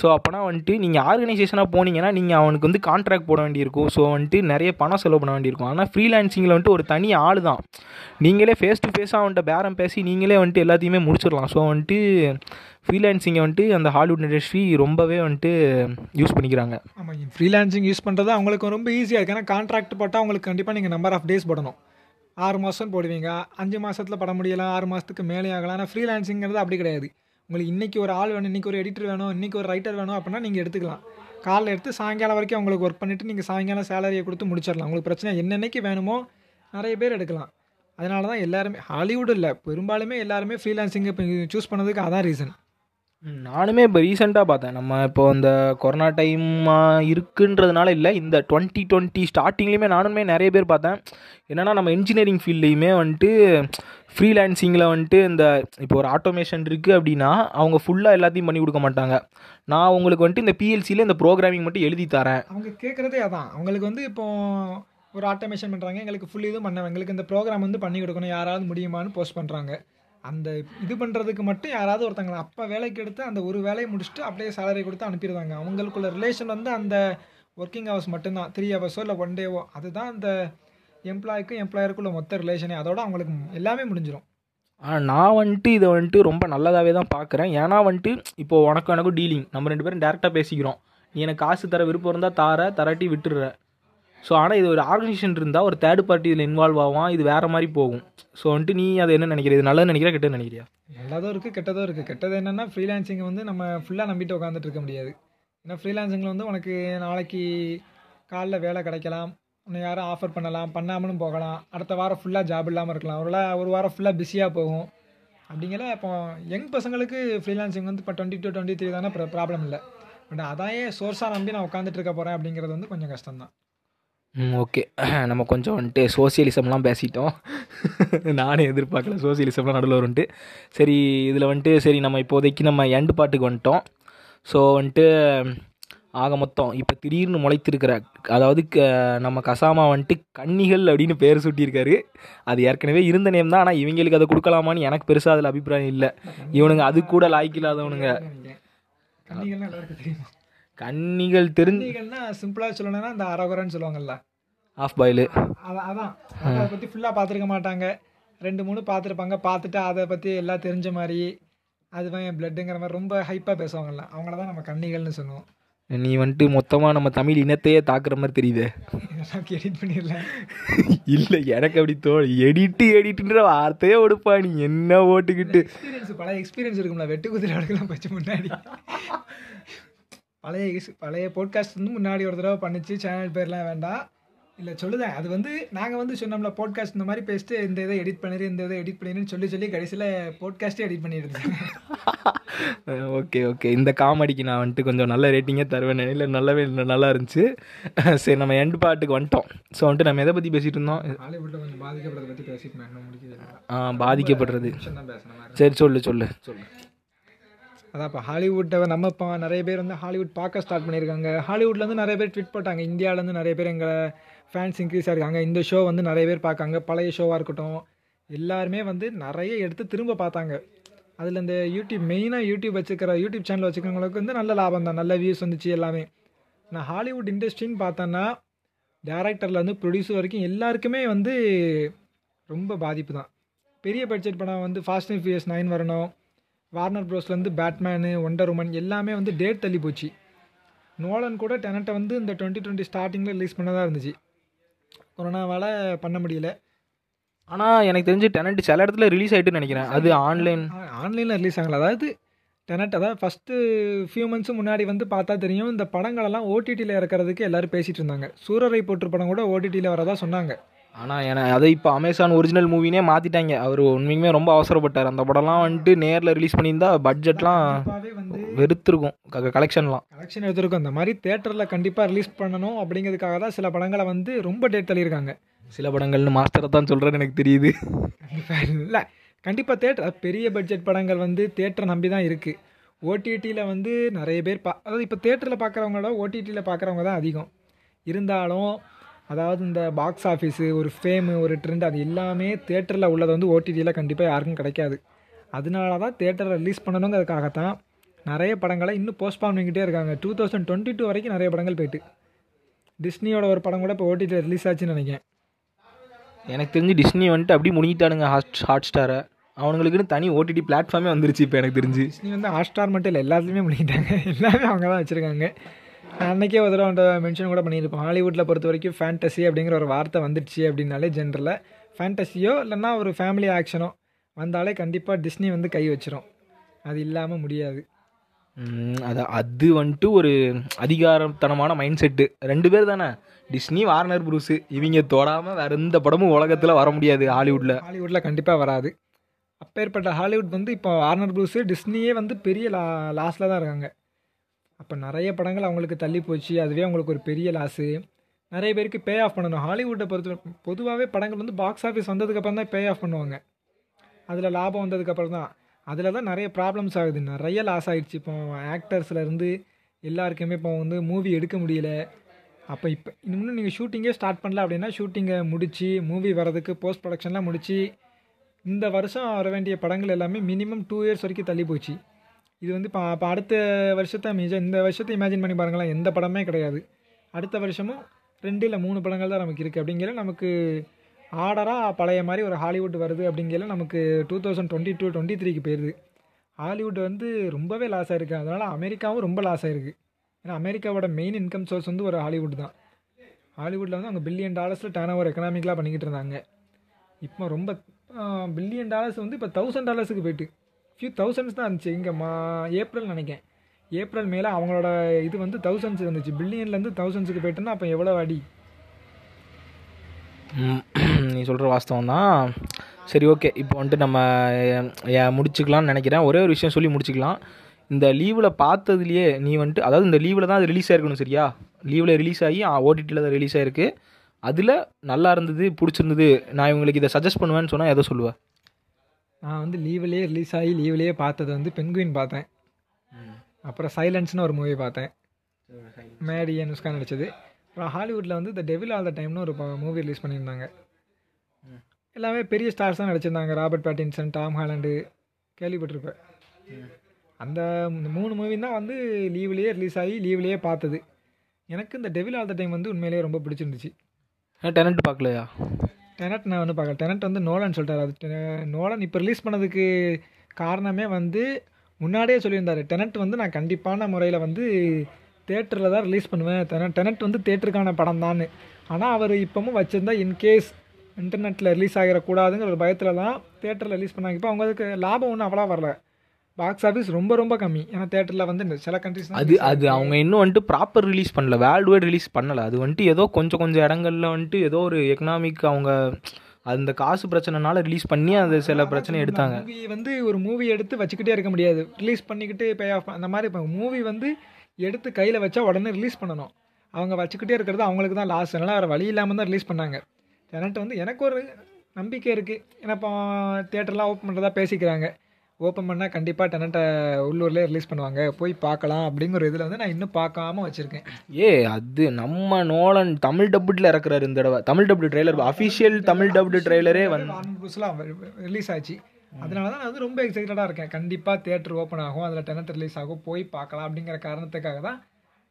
ஸோ அப்போனா வந்துட்டு நீங்கள் ஆர்கனைசேஷனாக போனீங்கன்னா நீங்கள் அவனுக்கு வந்து கான்ட்ராக்ட் போட வேண்டியிருக்கும். ஸோ வந்துட்டு நிறைய பணம் செலவு பண்ண வேண்டியிருக்கும். ஆனால் ஃப்ரீலான்சிங்கில் வந்துட்டு ஒரு தனி ஆள் தான் நீங்களே ஃபேஸ் டு ஃபேஸாக அவன்கிட்ட பேரம் பேசி நீங்களே வந்துட்டு எல்லாத்தையுமே முடிச்சிடலாம். ஸோ வந்துட்டு ஃப்ரீலான்சிங்கை வந்துட்டு அந்த ஹாலிவுட் இண்டஸ்ட்ரி ரொம்பவே வந்துட்டு யூஸ் பண்ணிக்கிறாங்க. ஆமாம் ஃப்ரீலான்சிங் யூஸ் பண்ணுறது அவங்களுக்கு ரொம்ப ஈஸியாக இருக்குது ஏன்னா கான்ட்ராக்ட் போட்டால் அவங்களுக்கு கண்டிப்பாக நீங்கள் நம்பர் ஆஃப் டேஸ் போடணும். ஆறு மாதம் போடுவீங்க. அஞ்சு மாதத்தில் பட முடியலாம் ஆறு மாதத்துக்கு மேலே ஆகலாம் ஆனால் ஃப்ரீலான்சிங்கிறது அப்படி கிடையாது. உங்களுக்கு இன்றைக்கி ஒரு ஆள் வேணும் இன்றைக்கி ஒரு எடிட்டர் வேணும் இன்றைக்கி ஒரு ரைட்டர் வேணும் அப்படின்னா நீங்கள் எடுத்துக்கலாம். காலைல எடுத்து சாயங்காலம் வரைக்கும் அவங்களுக்கு ஒர்க் பண்ணிவிட்டு நீங்கள் சாயங்காலம் சேலரியை கொடுத்து முடிச்சிடலாம். உங்களுக்கு பிரச்சனை என்னென்னைக்கு வேணுமோ நிறைய பேர் எடுக்கலாம். அதனால தான் எல்லாருமே ஹாலிவுட் இல்லை பெரும்பாலுமே எல்லாருமே ஃப்ரீலான்சிங்கை இப்போ சூஸ் பண்ணதுக்கு அதான் ரீசன் நானுமே இப்போ ரீசெண்டாக பார்த்தேன். நம்ம இப்போ இந்த கொரோனா டைம் இருக்குன்றதுனால இல்லை இந்த டுவெண்ட்டி டுவெண்ட்டி ஸ்டார்டிங்லேயுமே நானுமே நிறைய பேர் பார்த்தேன். என்னென்னா நம்ம இன்ஜினியரிங் ஃபீல்ட்லேயுமே வந்துட்டு ஃப்ரீலான்சிங்கில் வந்துட்டு இந்த இப்போ ஒரு ஆட்டோமேஷன் இருக்குது அப்படின்னா அவங்க ஃபுல்லாக எல்லாத்தையும் பண்ணி கொடுக்க மாட்டாங்க. நான் உங்களுக்கு வந்துட்டு இந்த பிஎல்சியில் இந்த ப்ரோக்ராமிங் மட்டும் எழுதி தரேன். அவங்க கேட்குறதே அதான். அவங்களுக்கு வந்து இப்போ ஒரு ஆட்டோமேஷன் பண்ணுறாங்க எங்களுக்கு ஃபுல் இதுவும் பண்ண எங்களுக்கு இந்த ப்ரோக்ராம் வந்து பண்ணி கொடுக்கணும். யாராவது முடியுமான்னு போஸ்ட் பண்ணுறாங்க அந்த இது பண்ணுறதுக்கு மட்டும் யாராவது ஒருத்தங்களை அப்போ வேலைக்கு எடுத்து அந்த ஒரு வேலையை முடிச்சுட்டு அப்படியே சேலரி கொடுத்து அனுப்பிடுவாங்க. அவங்களுக்குள்ள ரிலேஷன் வந்து அந்த ஒர்க்கிங் ஹவர்ஸ் மட்டும்தான். த்ரீ ஹவர்ஸோ இல்லை ஒன் டேவோ அதுதான் அந்த எம்ப்ளாய்க்கும் எம்ப்ளாயருக்குள்ள மொத்த ரிலேஷனே அதோட அவங்களுக்கு எல்லாமே முடிஞ்சிடும் ஆனால் நான் வந்துட்டு இதை வந்துட்டு ரொம்ப நல்லதாகவே தான் பார்க்குறேன். ஏன்னா வந்துட்டு இப்போது உனக்கும் எனக்கும் டீலிங் நம்ம ரெண்டு பேரும் டேரெக்டாக பேசிக்கிறோம். நீ எனக்கு காசு தர விருப்பம் இருந்தால் தார தராட்டி விட்டுடுற. ஸோ ஆனால் இது ஒரு ஆர்கனைசேஷன் இருந்தால் ஒரு தேர்ட் பார்ட்டி இதில் இன்வால்வ் ஆகும் இது வேறு மாதிரி போகும். ஸோ வந்துட்டு நீ அதை என்ன நினைக்கிற? இது நல்லது நினைக்கிறா கெட்டது நினைக்கிறியா? நல்லதும் இருக்குது கெட்டதும் இருக்குது கெட்டது என்னென்னா ஃப்ரீலான்சிங் வந்து நம்ம ஃபுல்லாக நம்பிட்டு உட்காந்துட்டு இருக்க முடியாது. ஏன்னா ஃப்ரீலான்சிங்கில் வந்து உனக்கு நாளைக்கு காலைல வேலை கிடைக்கலாம். உன்னை யாரும் ஆஃபர் பண்ணலாம் பண்ணாமலும் போகலாம். அடுத்த வாரம் ஃபுல்லாக ஜாப் இல்லாமல் இருக்கலாம். ஒரு ஒரு வாரம் ஃபுல்லாக பிஸியாக போகும். அப்படிங்கிற இப்போ யங் பசங்களுக்கு ஃப்ரீலான்சிங் வந்து இப்போ டுவெண்ட்டி டூ டுவெண்ட்டி த்ரீ தானே ப்ராப்ளம் இல்லை. பட் அதையே சோர்ஸாக நம்பி நான் உட்காந்துட்டு இருக்க போகிறேன் அப்படிங்கிறது வந்து கொஞ்சம் கஷ்டம் தான் ம் ஓகே. நம்ம கொஞ்சம் வந்துட்டு சோசியலிசம்லாம் பேசிட்டோம். நானே எதிர்பார்க்கல சோசியலிசம்லாம் நடுவில் வரும்ன்ட்டு சரி இதில் வந்துட்டு சரி நம்ம இப்போதைக்கு நம்ம எண்டு பாட்டுக்கு வந்துட்டோம். ஸோ வந்துட்டு ஆக மொத்தம் இப்போ திடீர்னு முளைத்திருக்கிற அதாவது க நம்ம கசாமா வந்துட்டு கன்னிகள் அப்படின்னு பேர் சூட்டியிருக்காரு. அது ஏற்கனவே இருந்த நேம் தான் ஆனால் இவங்களுக்கு அதை கொடுக்கலாமான்னு எனக்கு பெருசாக அதில் அபிப்பிராயம் இல்லை. இவனுங்க அது கூட லாய்க்கில்லாதவனுங்க கன்னிகள் தெரிஞ்சு சிம்பிளாக சொல்லணும்னா இந்த அரகுரன்னு சொல்லுவாங்கல்ல. ஆஃப் பாயிலு அதான். அதான் அதை பற்றி ஃபுல்லாக பார்த்துருக்க மாட்டாங்க. ரெண்டு மூணு பார்த்துருப்பாங்க பார்த்துட்டு அதை பற்றி எல்லாம் தெரிஞ்ச மாதிரி அதுதான் என் பிளட்டுங்கிற மாதிரி ரொம்ப ஹைப்பாக பேசுவாங்கல்ல. அவங்கள தான் நம்ம கன்னிகள்னு சொல்லுவோம். நீ வந்துட்டு மொத்தமாக நம்ம தமிழ் இனத்தையே தாக்குற மாதிரி தெரியுது. இதெல்லாம் எடிட் பண்ணிடலாம் இல்லை எனக்கு அப்படி தோ எடிட்டு எடிட்டுன்ற வார்த்தையே ஒடுப்பா நீ என்ன ஓட்டுக்கிட்டு? எக்ஸ்பீரியன்ஸ் பழைய எக்ஸ்பீரியன்ஸ் இருக்கும்ல. வெட்டு குதிரை அடுக்கலாம் வச்சு முன்னாடி. பழைய பழைய போட்காஸ்ட் வந்து முன்னாடி ஒரு தடவை பண்ணிச்சு. சேனல் பேர்லாம் வேண்டாம். இல்லை சொல்லுதேன். அது வந்து நாங்கள் வந்து சொன்னோம்ல போட்காஸ்ட் இந்த மாதிரி பேசிட்டு இந்த இதை எடிட் பண்ணிடு இந்த இதை எடிட் பண்ணிடுன்னு சொல்லி சொல்லி கடைசியில் போட்காஸ்ட்டே எடிட் பண்ணிடுது ஓகே ஓகே இந்த காமெடிக்கு நான் வந்துட்டு கொஞ்சம் நல்ல ரேட்டிங்கே தருவேன் இல்லை நல்லாவே நல்லா இருந்துச்சு. சரி நம்ம எண்டு பாட்டுக்கு வந்துட்டோம். ஸோ வந்துட்டு நம்ம எதை பற்றி பேசிகிட்டு இருந்தோம்? ஹாலிவுட்டில் கொஞ்சம் பாதிக்கப்படுறதை பற்றி பேசிட்டு ஆ, பாதிக்கப்படுறது. சரி சொல்லு சொல்லு. சொல்லு. அதான் இப்போ ஹாலிவுட்டை நம்ம இப்போ நிறைய பேர் வந்து ஹாலிவுட் பார்க்க ஸ்டார்ட் பண்ணியிருக்காங்க. ஹாலிவுட்லேருந்து நிறைய பேர் ட்வீட் போட்டாங்க. இந்தியாவிலேருந்து நிறைய பேர் எங்கள் ஃபேன்ஸ் இன்க்ரீஸ் ஆகிருக்காங்க இந்த ஷோ வந்து நிறைய பேர் பார்க்காங்க. பழைய ஷோவாக இருக்கட்டும். எல்லாருமே வந்து நிறைய எடுத்து திரும்ப பார்த்தாங்க. அதில் இந்த யூடியூப் மெயினாக யூடியூப் வச்சுக்கிற யூடியூப் சேனல் வச்சுக்கிறவங்களுக்கு வந்து நல்ல லாபம் தான். நல்ல வியூஸ் வந்துச்சு எல்லாமே. நான் ஹாலிவுட் இண்டஸ்ட்ரின்னு பார்த்தோன்னா டேரக்டர்லேருந்து ப்ரொடியூசர் வரைக்கும் எல்லாருக்குமே வந்து ரொம்ப பாதிப்பு தான். பெரிய பட்ஜெட் படம் வந்து ஃபாஸ்ட் அண்ட் ஃபியூரியஸ் நைன் வரணும். வார்னர் ப்ரோஸ்லேருந்து பேட்மேனு ஒண்டர் உமன் எல்லாமே வந்து டேட் தள்ளி போச்சு. நோலன் கூட டெனட்டை வந்து இந்த டுவெண்ட்டி டுவெண்ட்டி ஸ்டார்டிங்கில் ரிலீஸ் பண்ணதாக இருந்துச்சு. கொரோனாவால் பண்ண முடியல. ஆனால் எனக்கு தெரிஞ்சு டெனண்ட் சில இடத்துல ரிலீஸ் ஆயிட்டுன்னு நினைக்கிறேன். அது ஆன்லைன் ஆன்லைனில் ரிலீஸ் ஆகல. அதாவது டெனட் அதாவது ஃபஸ்ட்டு ஃபியூ மந்த்ஸ் முன்னாடி வந்து பார்த்தா தெரியும் இந்த படங்களெல்லாம் ஓடிடியில் இறக்கிறதுக்கு எல்லாரும் பேசிகிட்டு இருந்தாங்க. சூரரை போற்று படம் கூட ஓடிடியில் வரதா சொன்னாங்க. ஆனால் என அதை இப்போ அமேசான் ஒரிஜினல் மூவினே மாற்றிட்டாங்க அவர் உண்மையுமே ரொம்ப அவசரப்பட்டார். அந்த படம்லாம் வந்துட்டு நேரில் ரிலீஸ் பண்ணியிருந்தா பட்ஜெட்லாம் வெறுத்திருக்கும். கலெக்ஷன்லாம் கலெக்ஷன் எடுத்திருக்கும் இந்த மாதிரி தேட்டரில் கண்டிப்பாக ரிலீஸ் பண்ணணும் அப்படிங்கிறதுக்காக தான் சில படங்களை வந்து ரொம்ப டேட் தள்ளியிருக்காங்க. சில படங்கள்னு மாஸ்டரை தான் சொல்கிறேன்னு எனக்கு தெரியுது. இல்லை. கண்டிப்பாக தேட்டர் பெரிய பட்ஜெட் படங்கள் வந்து தேட்டரை நம்பி தான் இருக்குது ஓடிடியில் வந்து நிறைய பேர் பா அதாவது இப்போ தேட்டரில் பார்க்குறவங்களோட ஓடிடியில் பார்க்குறவங்க தான் அதிகம். இருந்தாலும் அதாவது இந்த பாக்ஸ் ஆஃபீஸு ஒரு ஃபேமு ஒரு ட்ரெண்ட் அது எல்லாமே தேட்டரில் உள்ளது வந்து ஓடிடியில் கண்டிப்பாக யாருக்கும் கிடைக்காது. அதனால தான் தேட்டரில் ரிலீஸ் பண்ணணுங்கிறதுக்காகத்தான் நிறைய படங்களை இன்னும் போஸ்ட்பான் பண்ணிக்கிட்டே இருக்காங்க. டூ தௌசண்ட் டுவெண்ட்டி டூ வரைக்கும் நிறைய படங்கள் போயிட்டு. டிஸ்னியோட ஒரு படம் கூட இப்போ ஓடிடியில் ரிலீஸ் ஆச்சுன்னு நினைக்கிறேன். எனக்கு தெரிஞ்சு டிஸ்னி வந்துட்டு அப்படி முடிக்கிட்டானுங்க ஹாட் ஹாட் ஸ்டாரை அவனுங்களுக்குன்னு தனி ஓடிடி பிளாட்ஃபார்மே வந்துருச்சு இப்போ எனக்கு தெரிஞ்சு. டிஸ்னி வந்து ஹாட்ஸ்டார் மட்டும் இல்லை எல்லாத்துலேயுமே பண்ணிட்டாங்க எல்லாமே அவங்க தான் வச்சுருக்காங்க. அன்றைக்கே ஒரு தடவை மென்ஷன் கூட பண்ணியிருப்போம். ஹாலிவுட்டில் பொறுத்த வரைக்கும் ஃபேண்டசி அப்படிங்கிற ஒரு வார்த்தை வந்துடுச்சு அப்படின்னாலே ஜென்ரலில் ஃபேண்டசியோ இல்லைன்னா ஒரு ஃபேமிலி ஆக்ஷனோ வந்தாலே கண்டிப்பாக டிஸ்னி வந்து கை வச்சிரும். அது இல்லாமல் முடியாது. அது அது வந்துட்டு ஒரு அதிகாரத்தனமான மைண்ட் செட்டு ரெண்டு பேர் தானே. டிஸ்னி வார்னர் ப்ரூஸு இவங்க தொடாமல் வேற எந்த படமும் உலகத்தில் வர முடியாது ஹாலிவுட்டில் ஹாலிவுட்டில் கண்டிப்பாக வராது. அப்பேற்பட்ட ஹாலிவுட் வந்து இப்போ வார்னர் ப்ரூஸு டிஸ்னியே வந்து பெரிய லா லாஸில் தான் இருக்காங்க. அப்போ நிறைய படங்கள் அவங்களுக்கு தள்ளி போச்சு. அதுவே அவங்களுக்கு ஒரு பெரிய லாஸு நிறைய பேருக்கு பே ஆஃப் பண்ணணும். ஹாலிவுட்டை பொறுத்த பொதுவாகவே படங்கள் வந்து பாக்ஸ் ஆஃபீஸ் வந்ததுக்கப்புறம் தான் பே ஆஃப் பண்ணுவாங்க. அதில் லாபம் வந்ததுக்கப்புறம் தான். அதில் தான் நிறைய ப்ராப்ளம்ஸ் ஆகுது. நிறைய லாஸ் ஆகிடுச்சு இப்போ ஆக்டர்ஸ்லேருந்து எல்லாருக்குமே இப்போ வந்து மூவி எடுக்க முடியல. அப்போ இப்போ இன்னும் நீங்கள் ஷூட்டிங்கே ஸ்டார்ட் பண்ணல அப்படின்னா ஷூட்டிங்கை முடித்து மூவி வரதுக்கு போஸ்ட் ப்ரொடக்ஷன்லாம் முடித்து இந்த வருஷம் வர வேண்டிய படங்கள் எல்லாமே மினிமம் டூ இயர்ஸ் வரைக்கும் தள்ளி போச்சு. இது வந்து இப்போ இப்போ அடுத்த வருஷத்தை மிஜ இந்த வருஷத்தை இமேஜின் பண்ணி பாருங்களேன். எந்த படமே கிடையாது. அடுத்த வருஷமும் ரெண்டு இல்லை மூணு படங்கள் தான் நமக்கு இருக்குது அப்படிங்கிற நமக்கு ஆர்டராக பழைய மாதிரி ஒரு ஹாலிவுட் வருது அப்படிங்கிற நமக்கு two thousand twenty two twenty த்ரீக்கு போயிடுது ஹாலிவுட் வந்து ரொம்பவே லாஸ் ஆகிருக்கு அதனால் அமெரிக்காவும் ரொம்ப லாஸ் ஆகிருக்கு ஏன்னா அமெரிக்காவோட மெயின் இன்கம் சோர்ஸ் வந்து ஒரு ஹாலிவுட் தான். ஹாலிவுட்டில் வந்து அவங்க பில்லியன் டாலர்ஸில் டேர்ன் ஓவர் எக்கனாமிக்கலாக பண்ணிக்கிட்டு இருந்தாங்க. இப்போ ரொம்ப பில்லியன் டாலர்ஸ் வந்து இப்போ தௌசண்ட் டாலர்ஸுக்கு போயிட்டு ஃபியூ தௌசண்ட்ஸ் தான் இருந்துச்சு. இங்கே மா ஏப்ரல் நினைக்கிறேன். ஏப்ரல் மேலே அவங்களோட இது வந்து தௌசண்ட்ஸ் இருந்துச்சு. பில்லியன்லேருந்து தௌசண்ட்ஸுக்கு போயிட்டுன்னா அப்போ எவ்வளோ அடி? நீ சொல்கிற வாஸ்தவம் தான். சரி ஓகே இப்போ வந்துட்டு நம்ம முடிச்சுக்கலாம்னு நினைக்கிறேன். ஒரே ஒரு விஷயம் சொல்லி முடிச்சுக்கலாம். இந்த லீவில் பார்த்ததுலையே நீ வந்துட்டு அதாவது இந்த லீவில் தான் அது ரிலீஸ் ஆகிருக்கணும் சரியா? லீவில் ரிலீஸ் ஆகி ஓடிடியில் தான் ரிலீஸ் ஆகிருக்கு அதில் நல்லா இருந்தது பிடிச்சிருந்தது. நான் இவங்களுக்கு இதை சஜஸ்ட் பண்ணுவேன்னு சொன்னால் எதை சொல்லுவேன் நான் வந்து லீவ்லேயே ரிலீஸ் ஆகி லீவ்லேயே பார்த்தது வந்து பென்குயின் பார்த்தேன். அப்புறம் சைலன்ஸ்னு ஒரு மூவி பார்த்தேன். மேடி அனுஷ்கா நடிச்சது. அப்புறம் ஹாலிவுட்டில் வந்து த டெவில் ஆல் த டைம்னு ஒரு மூவி ரிலீஸ் பண்ணியிருந்தாங்க. எல்லாமே பெரிய ஸ்டார்ஸ் தான் நடிச்சிருந்தாங்க. Robert Pattinson Tom Holland. கேள்விப்பட்டிருப்பேன். அந்த மூணு மூவி தான் வந்து லீவ்லேயே ரிலீஸ் ஆகி லீவ்லேயே பார்த்தது. எனக்கு இந்த டெவில் ஆல் த டைம் வந்து உண்மையிலேயே ரொம்ப பிடிச்சிருந்துச்சு. டெனண்ட் பார்க்கலையா? டெனட் நான் வந்து பார்க்கல. டெனட் வந்து நோலன் சொல்லிட்டார் அது டெ- நோலன் இப்போ ரிலீஸ் பண்ணதுக்கு காரணமே வந்து முன்னாடியே சொல்லியிருந்தாரு. டெனட் வந்து நான் கண்டிப்பான முறையில் வந்து தேட்டரில் தான் ரிலீஸ் பண்ணுவேன். டெனட் டெனட் வந்து தேட்டருக்கான படம் தான் ஆனால் அவர் இப்போவும் வச்சுருந்தா இன்கேஸ் இன்டர்நெட்டில் ரிலீஸ் ஆகிடக்கூடாதுங்கிற ஒரு பயத்தில் தான் தேட்டரில் ரிலீஸ் பண்ணாங்க. இப்போ அவங்களுக்கு லாபம் ஒன்றும் அவ்வளோ வரல. பாக்ஸ் ஆஃபீஸ் ரொம்ப ரொம்ப கம்மி. ஏன்னா தேட்டரில் வந்து இந்த சில கண்ட்ரிஸ் அது அது அவங்க இன்னும் வந்துட்டு ப்ராப்பர் ரிலீஸ் பண்ணல. வேர்ல்டு வைட் ரிலீஸ் பண்ணல. அது வந்துட்டு ஏதோ கொஞ்சம் கொஞ்சம் இடங்கள்ல வந்துட்டு ஏதோ ஒரு எக்கனாமிக் அவங்க அந்த காசு பிரச்சனைனால ரிலீஸ் பண்ணி அது சில பிரச்சனை எடுத்தாங்க. மூவி வந்து ஒரு மூவி எடுத்து வச்சுக்கிட்டே இருக்க முடியாது. ரிலீஸ் பண்ணிக்கிட்டு பே ஆஃப் அந்த மாதிரி இப்போ மூவி வந்து எடுத்து கையில் வச்சா உடனே ரிலீஸ் பண்ணணும். அவங்க வச்சுக்கிட்டே இருக்கிறது அவங்களுக்கு தான் லாஸ் அதனால் வேறு வழி இல்லாமல் தான் ரிலீஸ் பண்ணாங்க. எனக்கு வந்து எனக்கு ஒரு நம்பிக்கை இருக்குது ஏன்னா இப்போ தேட்டர்லாம் ஓப்பன் பண்ணுறதா பேசிக்கிறாங்க. ஓப்பன் பண்ணால் கண்டிப்பாக டெனட்டை உள்ளூர்லேயே ரிலீஸ் பண்ணுவாங்க. போய் பார்க்கலாம் அப்படிங்கிற இதில் வந்து நான் இன்னும் பார்க்காம வச்சுருக்கேன். ஏ அது நம்ம நோலன் தமிழ் டப்புட்ல இறக்குறாரு இந்த தடவை. Tamil dubbed trailer official Tamil dubbed ட்ரெய்லரே வந்து புதுசுலாம் ரிலீஸ் ஆச்சு. அதனால தான் நான் வந்து ரொம்ப எக்ஸைட்டடாக இருக்கேன். கண்டிப்பாக தேட்டர் ஓப்பன் ஆகும். அதில் டெனட் ரிலீஸ் ஆகும். போய் பார்க்கலாம் அப்படிங்கிற காரணத்துக்காக தான்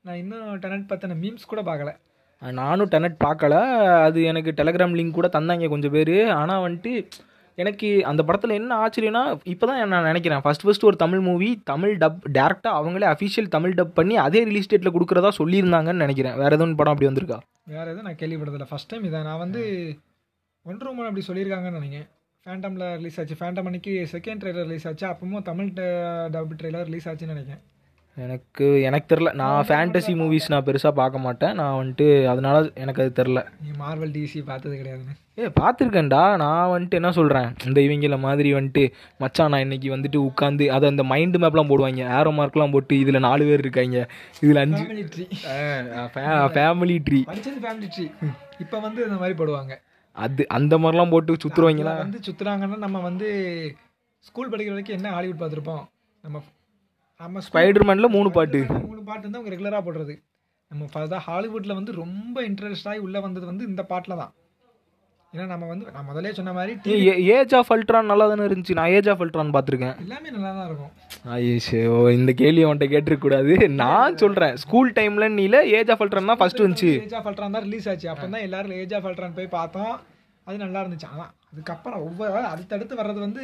நான் இன்னும் டெனட் பற்றின மீம்ஸ் கூட பார்க்கல. நானும் டெனட் பார்க்கல. அது எனக்கு டெலகிராம் லிங்க் கூட தந்தாங்க கொஞ்சம் பேர். ஆனால் வந்துட்டு எனக்கு அந்த படத்தில் என்ன ஆச்சரியம்னா இப்போ தான் நான் நினைக்கிறேன். ஃபர்ஸ்ட் ஃபஸ்ட் ஒரு தமிழ் மூவி தமிழ் டப் டேரெக்டாக அவங்களே அஃபிஷியல் தமிழ் டப் பண்ணி அதே ரிலீஸ் டேட்டில் கொடுக்குறதா சொல்லியிருந்தாங்கன்னு நினைக்கிறேன். வேறு எதுவும் படம் அப்படி வந்திருக்கா? வேறு எதுவும் நான் கேள்விப்பட்டதில்ல. ஃபஸ்ட் டைம் இதை நான் வந்து ஒன்று மூணு அப்படி சொல்லியிருக்காங்கன்னு நினைக்கிறேன். ஃபேண்டமில் ரிலீஸ் ஆச்சு. ஃபேண்டம் அன்னைக்கு செகண்ட் ட்ரெய்லர் ரிலீஸ் ஆச்சு. அப்பவும் தமிழ் டப் ட்ரெய்லர் ரிலீஸ் ஆச்சுன்னு நினைக்கிறேன். எனக்கு எனக்கு தெரில. நான் ஃபேண்டசி மூவிஸ் நான் பெருசாக பார்க்க மாட்டேன். நான் வந்துட்டு அதனால எனக்கு அது தெரில. நீ மார்வல் டிசி பார்த்தது கிடையாதுன்னு. ஏ பார்த்துருக்கேன்டா. நான் வந்துட்டு என்ன சொல்கிறேன் இந்த இவங்கள மாதிரி வந்துட்டு மச்சான் நான் இன்னைக்கு வந்துட்டு உட்காந்து அதை அந்த மைண்டு மேப்லாம் போடுவாங்க. ஏரோ மார்க்லாம் போட்டு இதில் நாலு பேர் இருக்காங்க. இதில் அஞ்சு ஃபேமிலி ட்ரீ ஃபேமிலி ட்ரீ படிச்சது ஃபேமிலி ட்ரீ இப்போ வந்து இந்த மாதிரி போடுவாங்க. அது அந்த மாதிரிலாம் போட்டு சுற்றுருவாங்களா வந்து சுற்றுறாங்கன்னா நம்ம வந்து ஸ்கூல் படிக்கிற வரைக்கும் என்ன ஹாலிவுட் பார்த்துருப்போம்? நம்ம நம்ம ஸ்பைடர்மேனில் மூணு பாட்டு. மூணு பாட்டு வந்து அவங்க ரெகுலராக போடுறது. நம்ம ஃபர்தா ஹாலிவுட்டில் வந்து ரொம்ப இன்ட்ரெஸ்ட் ஆகி உள்ளே வந்தது வந்து இந்த பாட்டில் தான். ஏன்னா நம்ம வந்து நான் முதலே சொன்ன மாதிரி ஏஜ் ஆஃப் அல்ட்ரான் நல்லா தானே இருந்துச்சு? நான் ஏஜ் ஆஃப் அல்ட்ரான் பார்த்துருக்கேன். எல்லாமே நல்லா தான் இருக்கும். ஐயோ இந்த கேள்வி அவன்கிட்ட கேட்டிருக்க கூடாது நான் சொல்கிறேன் ஸ்கூல் டைமில் நீல ஏஜ் ஆஃப் அல்ட்ரான் தான் ஃபஸ்ட்டு வந்துச்சு ஏஜ் ஆஃப் அல்ட்ரான் தான் ரிலீஸ் ஆச்சு. அப்போ தான் எல்லாரும் ஏஜ் ஆஃப் அல்ட்ரான் போய் பார்த்தோம். அது நல்லா இருந்துச்சு. ஆனால் அதுக்கப்புறம் ஒவ்வொரு அடுத்தடுத்து வர்றது வந்து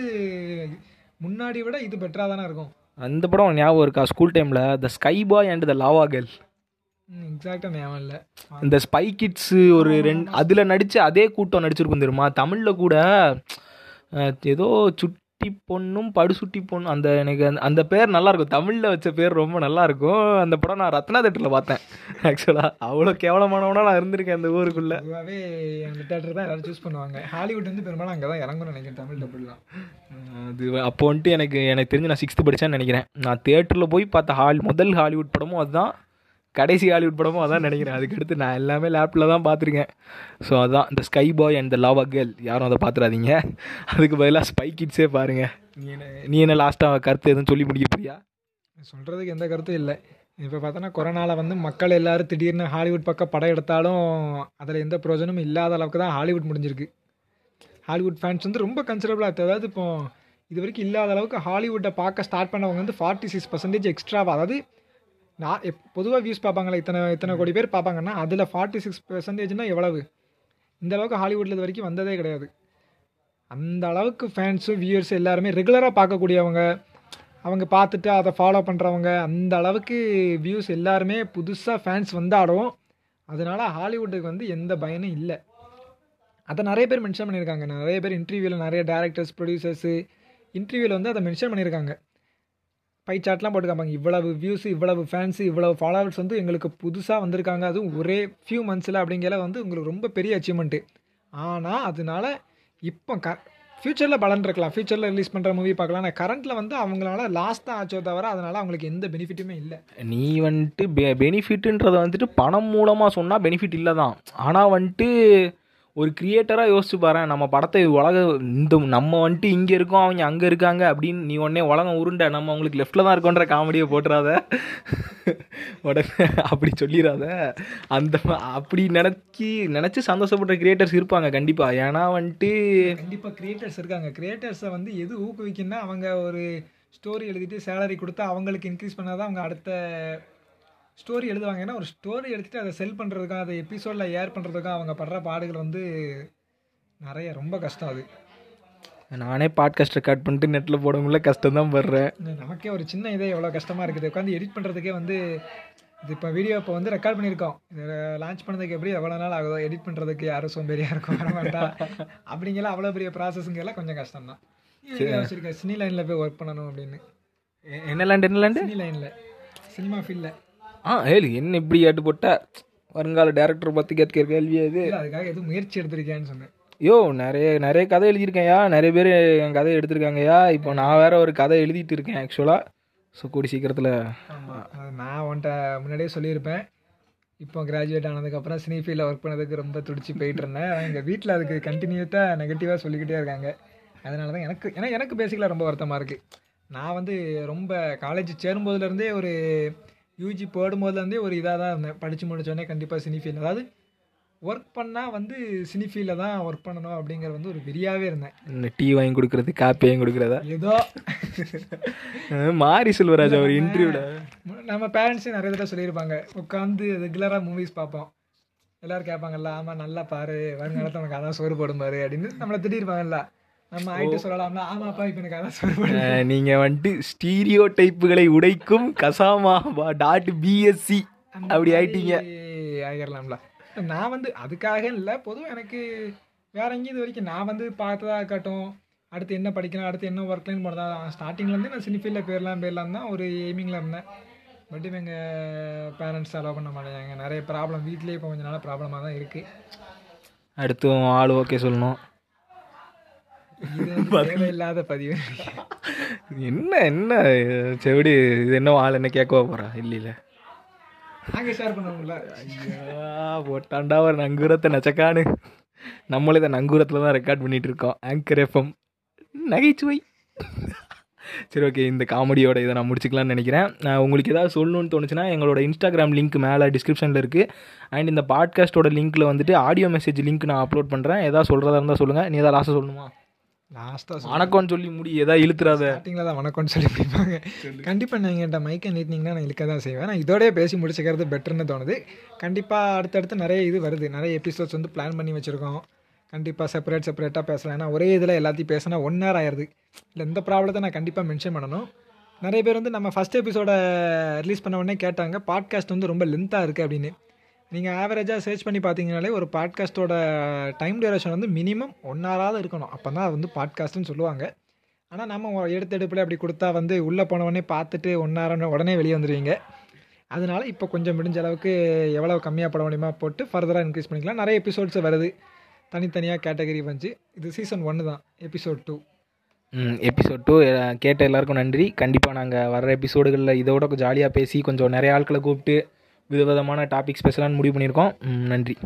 முன்னாடி விட இது பெட்டராக தானே இருக்கும். அந்த படம் ஞாபகம் இருக்கா? ஸ்கூல் டைமில் the sky boy and the lava girl எக்ஸாக்டாக ஞாபகம் இல்லை. இந்த ஸ்பை கிட்ஸு ஒரு ரெண்டு அதில் நடித்த அதே கூட்டம் நடிச்சிருக்கும் தெரியுமா? தமிழில் கூட ஏதோ சுட்டி பொண்ணும் படுசுட்டி பொண்ணும் அந்த எனக்கு அந்த- அந்த பேர் நல்லா இருக்கும் தமிழில் வச்ச பேர் ரொம்ப நல்லா இருக்கும் அந்த படம் நான் ரத்னா தேட்டரில் பார்த்தேன். ஆக்சுவலாக அவ்வளோ கேவலமானவனா நான் இருந்திருக்கேன் அந்த ஊருக்குள்ளே. பொதுவாகவே அந்த தேட்டர் தான் எல்லாரும் சூஸ் பண்ணுவாங்க. ஹாலிவுட் வந்து பெரும்பாலும் அங்கே தான் இறங்கும்னு நினைக்கிறேன் தமிழ் டபுள்லாம் அது அப்போ வந்துட்டு எனக்கு எனக்கு தெரிஞ்சு நான் சிக்ஸ்த்து படித்தேன்னு நினைக்கிறேன். நான் தேட்டரில் போய் பார்த்த ஹால் முதல் ஹாலிவுட் படமும் அதுதான். கடைசி ஹாலிவுட் படமும் அதான் நினைக்கிறேன். அதுக்கடுத்து நான் எல்லாமே லேப்பில் தான் பார்த்துருக்கேன். ஸோ அதான் இந்த sky boy and the lava girl யாரும் அதை பார்த்துறாதீங்க. அதுக்கு பதிலாக ஸ்பை கிட்ஸே பாருங்கள் நீ என்ன நீ என்ன லாஸ்ட்டாக கருத்து எதுவும் சொல்லி முடிக்க போறியா? சொல்கிறதுக்கு எந்த கருத்தும் இல்லை. இப்போ பார்த்தோன்னா கொரோனாவில் வந்து மக்கள் எல்லாரும் திடீர்னு ஹாலிவுட் பக்கம் படம் எடுத்தாலும் அதில் எந்த பிரயோஜனமும் இல்லாத அளவுக்கு தான் ஹாலிவுட் முடிஞ்சிருக்கு. ஹாலிவுட் ஃபேன்ஸ் வந்து ரொம்ப கன்சிடபிளாக அதாவது இப்போது இது வரைக்கும் இல்லாத அளவுக்கு ஹாலிவுட்டை பார்க்க ஸ்டார்ட் பண்ணவங்க வந்து ஃபார்ட்டி சிக்ஸ் பர்சன்டேஜ் எக்ஸ்ட்ராவாக அதாவது நான் எப் பொதுவாக வியூஸ் பார்ப்பாங்களே இத்தனை இத்தனை கோடி பேர் பார்ப்பாங்கன்னா அதில் ஃபார்ட்டி சிக்ஸ் பர்சன்டேஜ்னால் எவ்வளவு. இந்த அளவுக்கு ஹாலிவுட்டில் இது வரைக்கும் வந்ததே கிடையாது. அந்த அளவுக்கு ஃபேன்ஸும் வியூவர்ஸ் எல்லாருமே ரெகுலராக பார்க்கக்கூடியவங்க அவங்க பார்த்துட்டு அதை ஃபாலோ பண்ணுறவங்க அந்த அளவுக்கு வியூஸ் எல்லாருமே புதுசாக ஃபேன்ஸ் வந்தாலும் அதனால் ஹாலிவுட்டுக்கு வந்து எந்த பயனும் இல்லை. அதை நிறைய பேர் மென்ஷன் பண்ணியிருக்காங்க. நிறைய பேர் இன்டர்வியூவில் நிறைய டேரக்டர்ஸ் ப்ரொடியூசர்ஸு இன்டர்வியூவில் வந்து அதை மென்ஷன் பண்ணியிருக்காங்க. பை சாட்லாம் போட்டு காமிப்பாங்க இவ்வளவு வியூஸ் இவ்வளவு ஃபேன்ஸு இவ்வளவு ஃபாலோவர்ஸ் வந்து எங்களுக்கு புதுசாக வந்திருக்காங்க. அதுவும் ஒரே ஃபியூ மந்த்ஸில் அப்படிங்கிற வந்து உங்களுக்கு ரொம்ப பெரிய அச்சீவ்மெண்ட்டு ஆனால் அதனால இப்போ க ஃப்யூச்சரில் பலன் இருக்கலாம். ஃப்யூச்சரில் ரிலீஸ் பண்ணுற மூவி பார்க்கலாம். ஆனால் கரண்ட்டில் வந்து அவங்களால லாஸ் தான் ஆச்சோ தவிர அதனால் அவங்களுக்கு எந்த பெனிஃபிட்டுமே இல்லை. நீ வந்துட்டு பெ பெனிஃபிட்டுன்றதை வந்துட்டு பணம் மூலமாக சொன்னால் பெனிஃபிட் இல்லை தான் ஆனால் வந்துட்டு ஒரு கிரியேட்டராக யோசிச்சு பாரு நம்ம படத்தை உலக இந்த நம்ம வந்துட்டு இங்கே இருக்கோம் அவங்க அங்கே இருக்காங்க அப்படின்னு நீ உடனே உலகம் உருண்டை நம்ம அவங்களுக்கு லெஃப்டில் தான் இருக்கோன்ற காமெடியை போட்டுறாத. உடனே அப்படி சொல்லிடாத அந்த அப்படி நினச்சி நினச்சி சந்தோஷப்படுற கிரியேட்டர்ஸ் இருப்பாங்க கண்டிப்பாக ஏன்னா வந்துட்டு கண்டிப்பாக கிரியேட்டர்ஸ் இருக்காங்க. கிரியேட்டர்ஸை வந்து எது ஊக்குவிக்குன்னா அவங்க ஒரு ஸ்டோரி எழுதிட்டு சேலரி கொடுத்தா அவங்களுக்கு இன்க்ரீஸ் பண்ணாதான் அவங்க அடுத்த ஸ்டோரி எழுதுவாங்க ஏன்னா ஒரு ஸ்டோரி எடுத்துட்டு அதை செல் பண்ணுறதுக்கும் அதை எபிசோடில் ஏர் பண்ணுறதுக்கும் அவங்க படுற பாடுகள் வந்து நிறைய ரொம்ப கஷ்டம் அது. நானே பாட்காஸ்ட் ரெக்கார்ட் பண்ணிட்டு நெட்டில் போட முடியல கஷ்டம் தான் படுறேன் நமக்கே ஒரு சின்ன இதே எவ்வளோ கஷ்டமாக இருக்குது. உட்காந்து எடிட் பண்ணுறதுக்கே வந்து இது இப்போ வீடியோ இப்போ வந்து ரெக்கார்ட் பண்ணியிருக்கோம். இதை லான்ச் பண்ணதுக்கு எப்படி எவ்வளோ நாள் ஆகுதோ எடிட் பண்ணுறதுக்கு யாரும் சோம்பேறியாக இருக்கும் வர மாட்டா. அப்படிங்கெல்லாம் அவ்வளோ பெரிய ப்ராசஸுங்கெல்லாம் கொஞ்சம் கஷ்டம் தான் வச்சுருக்கேன் சினி லைனில் போய் ஒர்க் பண்ணணும் அப்படின்னு. என்ன லேண்ட் என்ன லேண்டு சினி லைனில் சினிமா ஃபீல்டில் ஆ ஏழு என்ன இப்படி ஏட்டு போட்ட? வருங்கால டேரக்டர் பற்றி கேட்கிற கேள்வி அது. அதுக்காக எதுவும் முயற்சி எடுத்திருக்கேன்னு சொன்னேன். யோ நிறைய நிறைய கதை எழுதியிருக்கேன்யா நிறைய பேர் என் கதை எடுத்திருக்காங்கய்யா இப்போ நான் வேற ஒரு கதை எழுதிட்டு இருக்கேன் ஆக்சுவலாக ஸோ கூடி சீக்கிரத்தில் நான் உன்ட்ட முன்னாடியே சொல்லியிருப்பேன். இப்போ கிராஜுவேட் ஆனதுக்கப்புறம் சினி ஃபீல்டில் ஒர்க் பண்ணதுக்கு ரொம்ப துடிச்சு போயிட்டு இருந்தேன் எங்கள் வீட்டில் அதுக்கு கண்டினியூட்டாக நெகட்டிவாக சொல்லிக்கிட்டே இருக்காங்க. அதனால தான் எனக்கு ஏன்னா எனக்கு பேசிக்கலாக ரொம்ப வருத்தமாக இருக்குது நான் வந்து ரொம்ப காலேஜ் சேரும்போதுலேருந்தே ஒரு யூஜி போடும்போதுலேருந்தே ஒரு இதாக தான் இருந்தேன். படித்து முடிச்சோடனே கண்டிப்பாக சினி ஃபீல்ட் அதாவது ஒர்க் பண்ணால் வந்து சினி ஃபீல்டில் தான் ஒர்க் பண்ணணும் அப்படிங்கிற வந்து ஒரு வெறியாகவே இருந்தேன். டீ வாங்கி கொடுக்குறது காப்பி வாங்கி கொடுக்குறதா? ஏதோ. மாரி செல்வராஜ் அவர் இன்டர்வியூல நம்ம பேரண்ட்ஸே நிறைய தடவை சொல்லியிருப்பாங்க. உட்காந்து ரெகுலராக மூவிஸ் பார்ப்போம். எல்லாரும் கேட்பாங்கல்ல ஆமாம் நல்லா பாரு. வருங்காலத்தில் உனக்கு அதான் சோறு போடும் பாரு அப்படின்னு நம்மளை திட்டிருப்பாங்கல்ல நம்ம ஆயிட்டு சொல்லலாம்ல. ஆமாப்பா இப்போ எனக்கு அதான் போடும் நீங்கள் வந்துட்டு ஸ்டீரியோ டைப்புகளை உடைக்கும் கசாமா டாட் பிஎஸ்சி அப்படி ஆயிட்டீங்க. ஆகிடலாம்ல நான் வந்து அதுக்காக இல்லை பொதுவாக எனக்கு வேற எங்கேயும் இது வரைக்கும் நான் வந்து பார்த்ததா இருக்கட்டும் அடுத்து என்ன படிக்கலாம் அடுத்து என்ன ஒர்க்லைன்னு போனதா ஸ்டார்டிங்லேருந்து நான் சினிஃபீல்டில் போயிடலாம் போயிடலாம் தான் ஒரு எய்மிங்கில் இருந்தேன். பட் எங்கள் பேரண்ட்ஸ் அலோவ் பண்ண மாட்டேங்க நிறைய ப்ராப்ளம் வீட்லேயே இப்போ கொஞ்ச நாள் ப்ராப்ளமாக தான் இருக்குது அடுத்து உன் ஆள் ஓகே சொல்லணும். இது தேவையில்லாத பதிவு. என்ன என்ன? செவிடி இது என்ன ஆள்? என்ன கேட்கவா பண்ணுவோம்ல. ஐயா போட்டாண்டா ஒரு நங்கூரத்தை நச்சக்கானு நம்மளே இந்த நங்கூரத்தில் தான் ரெக்கார்ட் பண்ணிட்டு இருக்கோம் ஆங்கர் எஃப்எம் நகைச்சுவை. சரி ஓகே இந்த காமெடியோட இதை நான் முடிச்சுக்கலாம்னு நினைக்கிறேன். நான் உங்களுக்கு ஏதாவது சொல்லணும்னு தோணுச்சுன்னா எங்களோட இன்ஸ்டாகிராம் லிங்க் மேலே டிஸ்கிரிப்ஷனில் இருக்குது அண்ட் இந்த பாட்காஸ்ட்டோட லிங்க்கில் வந்துட்டு ஆடியோ மெசேஜ் லிங்க் நான் அப்லோட் பண்ணுறேன் ஏதாவது சொல்கிறதா இருந்தால் சொல்லுங்கள் நீ ஏதாவது லாஸ்ட்டாக சொல்லணுமா? லாஸ்ட்டாக வணக்கம்னு சொல்லி முடி ஏதாவது இழுத்துறாத. ஸ்டார்டிங்கில் தான் வணக்கம்னு சொல்லி முடிப்பாங்க. கண்டிப்பாக நீங்கள் என்கிட்ட மைக்கை நீட்டினீங்கன்னா நான் இழுக்க தான் செய்வேன். நான் இதோடய பேசி முடிச்சுக்கிறது பெட்டர்னு தோணுது. கண்டிப்பாக அடுத்தடுத்து நிறைய இது வருது. நிறைய எபிசோட்ஸ் வந்து பிளான் பண்ணி வச்சுருக்கோம். கண்டிப்பாக செப்பரேட் செப்பரேட்டாக பேசலாம். ஏன்னா ஒரே இதில் எல்லாத்தையும் பேசினா ஒன் ஹவர் ஆயிடுது இல்லை இந்த ப்ராப்ளத்தை நான் கண்டிப்பாக மென்ஷன் பண்ணணும். நிறைய பேர் வந்து நம்ம ஃபஸ்ட் எபிசோட ரிலீஸ் பண்ண உடனே கேட்டாங்க பாட்காஸ்ட் வந்து ரொம்ப லென்த்தாக இருக்குது அப்படின்னு. நீங்கள் ஆவரேஜாக சர்ச் பண்ணி பார்த்தீங்கனாலே ஒரு பாட்காஸ்ட்டோட டைம் டியூரேஷன் வந்து மினிமம் ஒன் ஹவராக இருக்கணும். அப்போ தான் அது வந்து பாட்காஸ்ட்டுன்னு சொல்லுவாங்க. ஆனால் நம்ம எடுத்தெடுப்பில் அப்படி கொடுத்தா வந்து உள்ளே போனவொடனே பார்த்துட்டு ஒன் ஹவர் உடனே வெளியே வந்துடுவீங்க அதனால இப்போ கொஞ்சம் முடிஞ்ச அளவுக்கு எவ்வளோ கம்மியாக போட முடியுமா போட்டு ஃபர்தராக இன்க்ரீஸ் பண்ணிக்கலாம். நிறைய எபிசோட்ஸ் வருது. தனித்தனியாக கேட்டகரி வந்துச்சு இது சீசன் ஒன்று தான். எபிசோட் டூ எபிசோட் டூ கேட்ட எல்லாருக்கும் நன்றி. கண்டிப்பாக நாங்கள் வர்ற எபிசோடுகளில் இதோட ஜாலியாக பேசி கொஞ்சம் நிறைய ஆட்களை கூப்பிட்டு விதவிதமான டாபிக்ஸ் பேசலாம்னு முடிவு பண்ணியிருக்கோம். நன்றி.